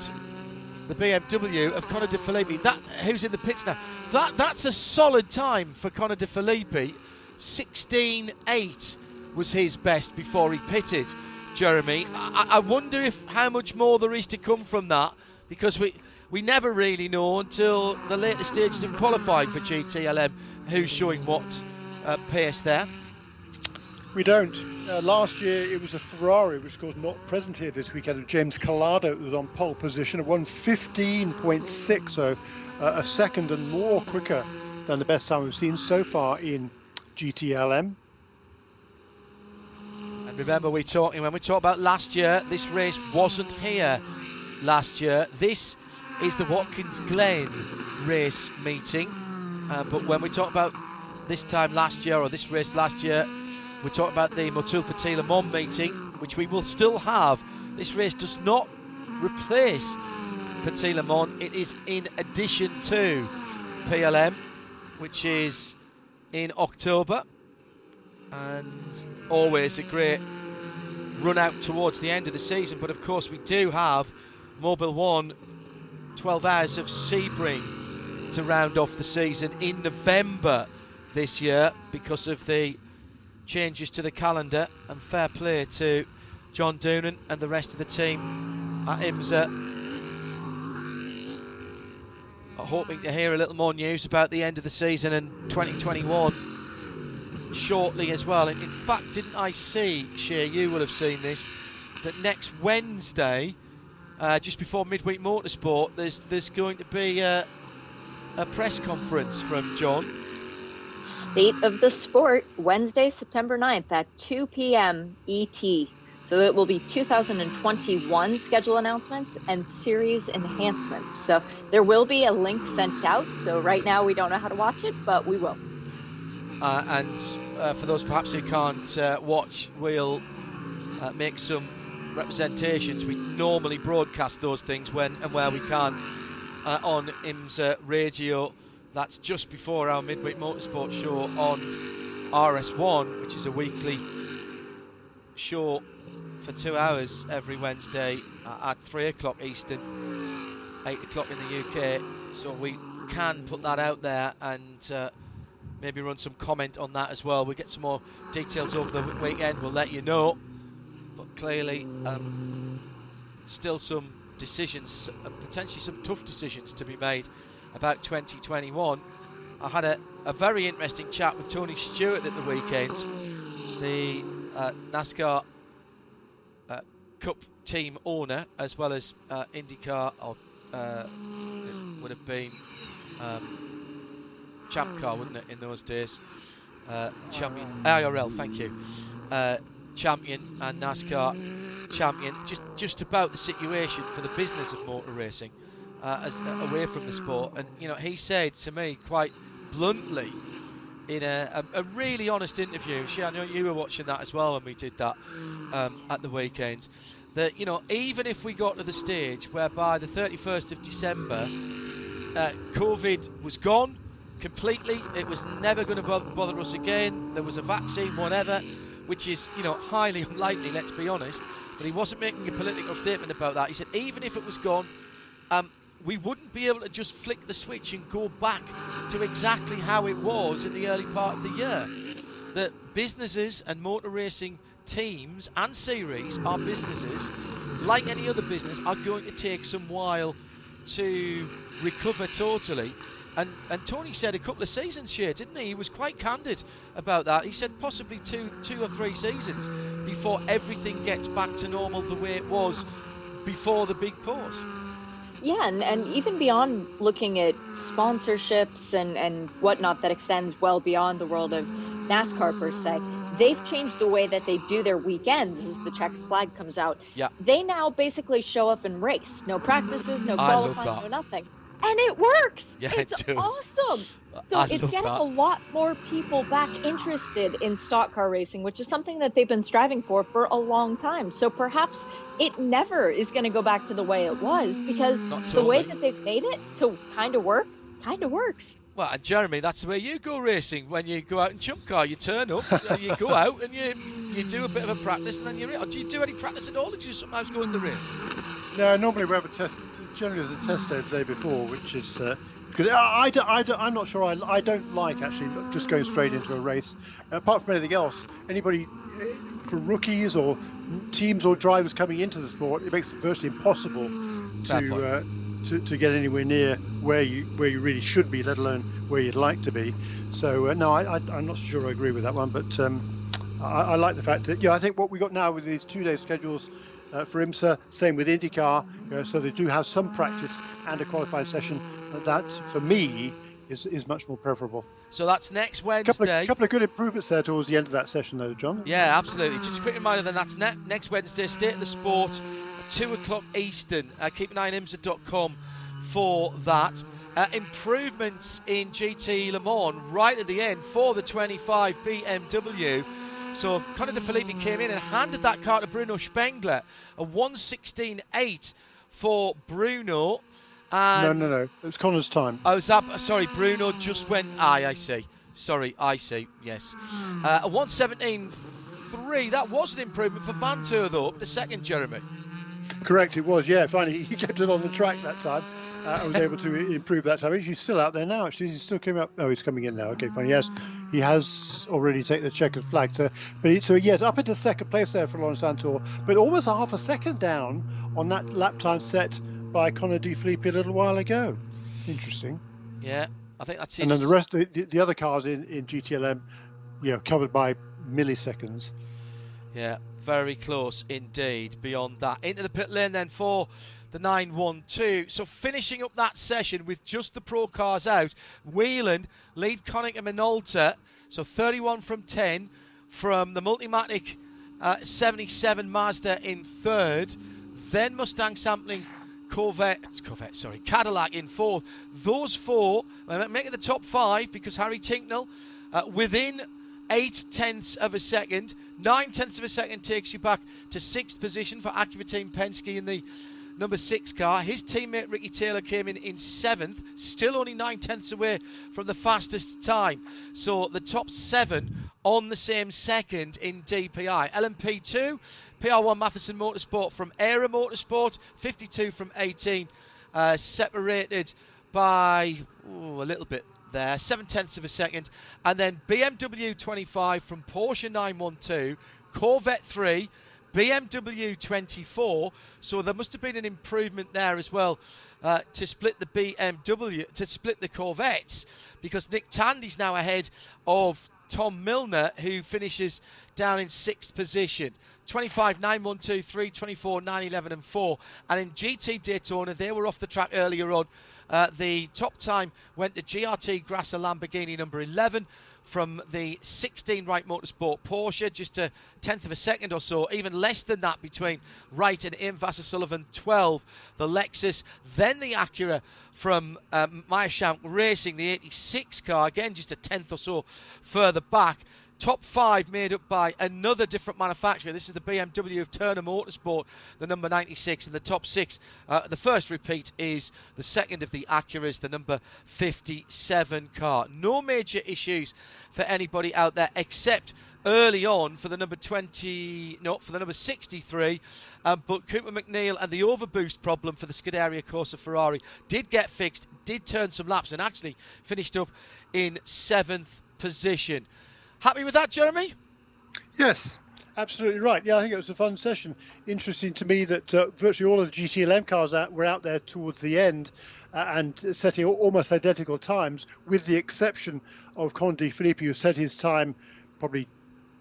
the BMW of Connor De Phillippi. That who's in the pits now. That that's a solid time for Connor De Phillippi. 16.8 was his best before he pitted. Jeremy, I, I wonder if how much more there is to come from that because we we never really know until the later stages of qualifying for GTLM who's showing what uh, pace there. We don't. Uh, last year it was a Ferrari, which of course not present here this weekend, of James Calado, who was on pole position at 115.6, so uh, a second and more quicker than the best time we've seen so far in GTLM. And remember, we're talking when we talk about last year, this race wasn't here last year. This is the Watkins Glen race meeting. Uh, but when we talk about this time last year or this race last year, we're talking about the Motul Petit Le Mans meeting, which we will still have. This race does not replace Petit Le Mans, it is in addition to PLM, which is in October. And always a great run out towards the end of the season. But of course, we do have Mobil 1 12 hours of Sebring to round off the season in November this year because of the changes to the calendar. And fair play to John Doonan and the rest of the team at IMSA. Hoping to hear a little more news about the end of the season and 2021 shortly as well. in fact, didn't I see, Shea, you will have seen this, that next Wednesday uh, just before midweek motorsport, there's there's going to be a, a press conference from John. State of the Sport, Wednesday, September 9th at 2 p.m. ET. So it will be 2021 schedule announcements and series enhancements. So there will be a link sent out. So right now we don't know how to watch it, but we will. Uh, and uh, for those perhaps who can't uh, watch, we'll uh, make some representations. We normally broadcast those things when and where we can uh, on IMSA radio. That's just before our midweek motorsport show on RS1, which is a weekly show for two hours every Wednesday at three o'clock Eastern, eight o'clock in the UK. So we can put that out there and uh, maybe run some comment on that as well. We'll get some more details over the weekend. We'll let you know But clearly um, still some decisions and potentially some tough decisions to be made about 2021. I had a, a very interesting chat with Tony Stewart at the weekend, the uh, NASCAR uh, Cup team owner, as well as uh, IndyCar, or uh, it would have been um, Champ Car, wouldn't it, in those days? Uh, champion IRL, thank you. Uh, champion and NASCAR champion, just just about the situation for the business of motor racing, uh, as uh, away from the sport. And you know, he said to me quite bluntly in a, a, a really honest interview. She, I know you were watching that as well when we did that um, at the weekend. That you know, even if we got to the stage whereby the 31st of December, uh, COVID was gone completely, it was never going to bother us again. There was a vaccine, whatever which is, you know, highly unlikely, let's be honest. But he wasn't making a political statement about that. He said even if it was gone, um, we wouldn't be able to just flick the switch and go back to exactly how it was in the early part of the year. That businesses and motor racing teams and series are businesses, like any other business, are going to take some while to recover totally. And, and Tony said a couple of seasons here, didn't he? He was quite candid about that. He said possibly two, two or three seasons before everything gets back to normal the way it was before the big pause. Yeah, and, and even beyond looking at sponsorships and, and whatnot that extends well beyond the world of NASCAR per se, they've changed the way that they do their weekends as the checkered flag comes out. Yeah. They now basically show up and race. No practices, no qualifying, no nothing. And it works. Yeah, it it's does. awesome. So I it's getting that. a lot more people back interested in stock car racing, which is something that they've been striving for for a long time. So perhaps it never is going to go back to the way it was because Not the way that they've made it to kind of work, kind of works. Well, and Jeremy, that's the way you go racing. When you go out in jump car, you turn up, you go out, and you you do a bit of a practice, and then you're. Or do you do any practice at all, or do you sometimes go in the race? No, normally we have a test. Generally, there's a test day the day before, which is uh, good. I, I, I, I'm not sure. I, I don't like actually just going straight into a race. apart from anything else, anybody uh, for rookies or teams or drivers coming into the sport, it makes it virtually impossible to, uh, to to get anywhere near where you where you really should be, let alone where you'd like to be. So uh, no, I, I, I'm not sure I agree with that one, but. Um, I, I like the fact that yeah, I think what we got now with these two-day schedules uh, for IMSA, same with IndyCar, you so they do have some practice and a qualified session. That for me is is much more preferable. So that's next Couple Wednesday. of, couple of good improvements there towards the end of that session, though, John. Yeah, absolutely. Just a quick reminder then that's ne- next Wednesday, State of the Sport, 2 o'clock Eastern. Uh, keep an eye on IMSA.com for that. Uh, improvements in GT Le Mans right at the end for the 25 BMW. So Connor De Phillippi came in and handed that car to Bruno Spengler. A 116.8 for Bruno. No, And no, no. It was Connor's time. I was up. sorry? Bruno just went. Aye, I see. Sorry, I see. Yes, uh, a 117.3. That was an improvement for Vanthoor though, up to second, Jeremy. Correct, it was. Yeah, finally he kept it on the track that time. Uh, I was able to improve that time. He's still out there now. Actually, he's still coming up. Oh, he's coming in now. Okay, fine. Yes, he has already taken the checkered flag. To, but he, so yes, up into second place there for Laurens Vanthoor, but almost half a second down on that lap time set by Connor De Phillippi a little while ago. Interesting. Yeah, I think that's it. And then the rest, the, the other cars in, in GTLM, you know, covered by milliseconds. Yeah, very close indeed. Beyond that, into the pit lane then for the 912. So finishing up that session with just the pro cars out, Whelen lead Konica Minolta. So 31 from 10 from the Multimatic uh, 77 Mazda in third. Then Mustang sampling Corvette, Corvette, sorry, Cadillac in fourth. Those four make it the top five because Harry Tinknell uh, within eight tenths of a second. Nine tenths of a second takes you back to sixth position for Acura Team Penske in the number six car. His teammate Ricky Taylor came in in seventh, still only nine tenths away from the fastest time. So the top seven on the same second in DPI. LMP2, PR1 Mathiasen Motorsport from Era Motorsport, 52 from 18, uh, separated by ooh, a little bit there, seven tenths of a second, and then BMW 25 from Porsche 912, Corvette 3, BMW 24. So there must have been an improvement there as well uh, to split the BMW, to split the Corvettes, because Nick Tandy's now ahead of Tom Milner, who finishes down in sixth position. 25, 9, 1, 2, 3, 24, 9, 11, and 4. And in GT Daytona, they were off the track earlier on. Uh, the top time went to GRT Grasser Lamborghini number 11 from the 16 Wright Motorsport Porsche, just a tenth of a second or so, even less than that between Wright and AIM Vasser Sullivan 12, the Lexus, then the Acura from um, Racing, the 86 car, again just a tenth or so further back. Top five made up by another different manufacturer. This is the BMW of Turner Motorsport, the number 96, and the top six. Uh, the first repeat is the second of the Acuras, the number 57 car. No major issues for anybody out there except early on for the number 20, no, for the number 63. Um, but Cooper MacNeil and the overboost problem for the Scuderia Corsa Ferrari did get fixed, did turn some laps, and actually finished up in seventh position. Happy with that, Jeremy? Yes, absolutely right. Yeah, I think it was a fun session. Interesting to me that uh, virtually all of the GTLM cars out, were out there towards the end uh, and setting almost identical times, with the exception of Connor De Phillippi, who set his time probably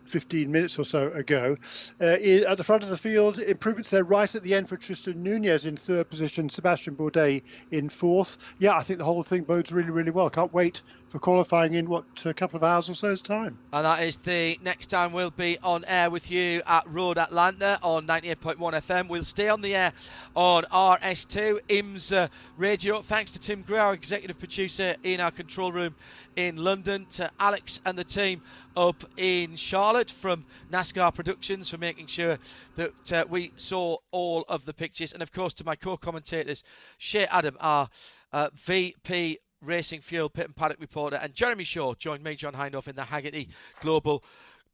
15 minutes or so ago. Uh, at the front of the field, improvements there right at the end for Tristan Nunez in third position, Sebastian Bourdais in fourth. Yeah, I think the whole thing bodes really, really well. Can't wait for qualifying in what a couple of hours or so's time. And that is the next time we'll be on air with you at Road Atlanta on 98.1 FM. We'll stay on the air on RS2 IMSA Radio. Thanks to Tim Gray, our executive producer in our control room in London, to Alex and the team up in Charlotte from NASCAR Productions for making sure that uh, we saw all of the pictures, and of course to my co-commentators, Shea Adam, our uh, VP Racing Fuel Pit and Paddock reporter, and Jeremy Shaw joined me, John Hindhaugh, in the Hagerty Global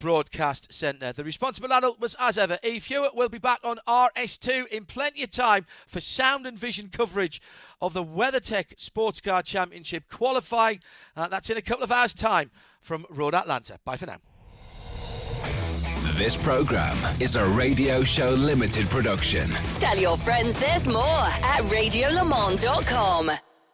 Broadcast Centre. The responsible adult was, as ever, Eve Hewitt. will be back on RS2 in plenty of time for sound and vision coverage of the WeatherTech Sports Car Championship qualifying. Uh, that's in a couple of hours' time from Road Atlanta. Bye for now. This program is a Radio Show Limited production. Tell your friends there's more at radiolemans.com.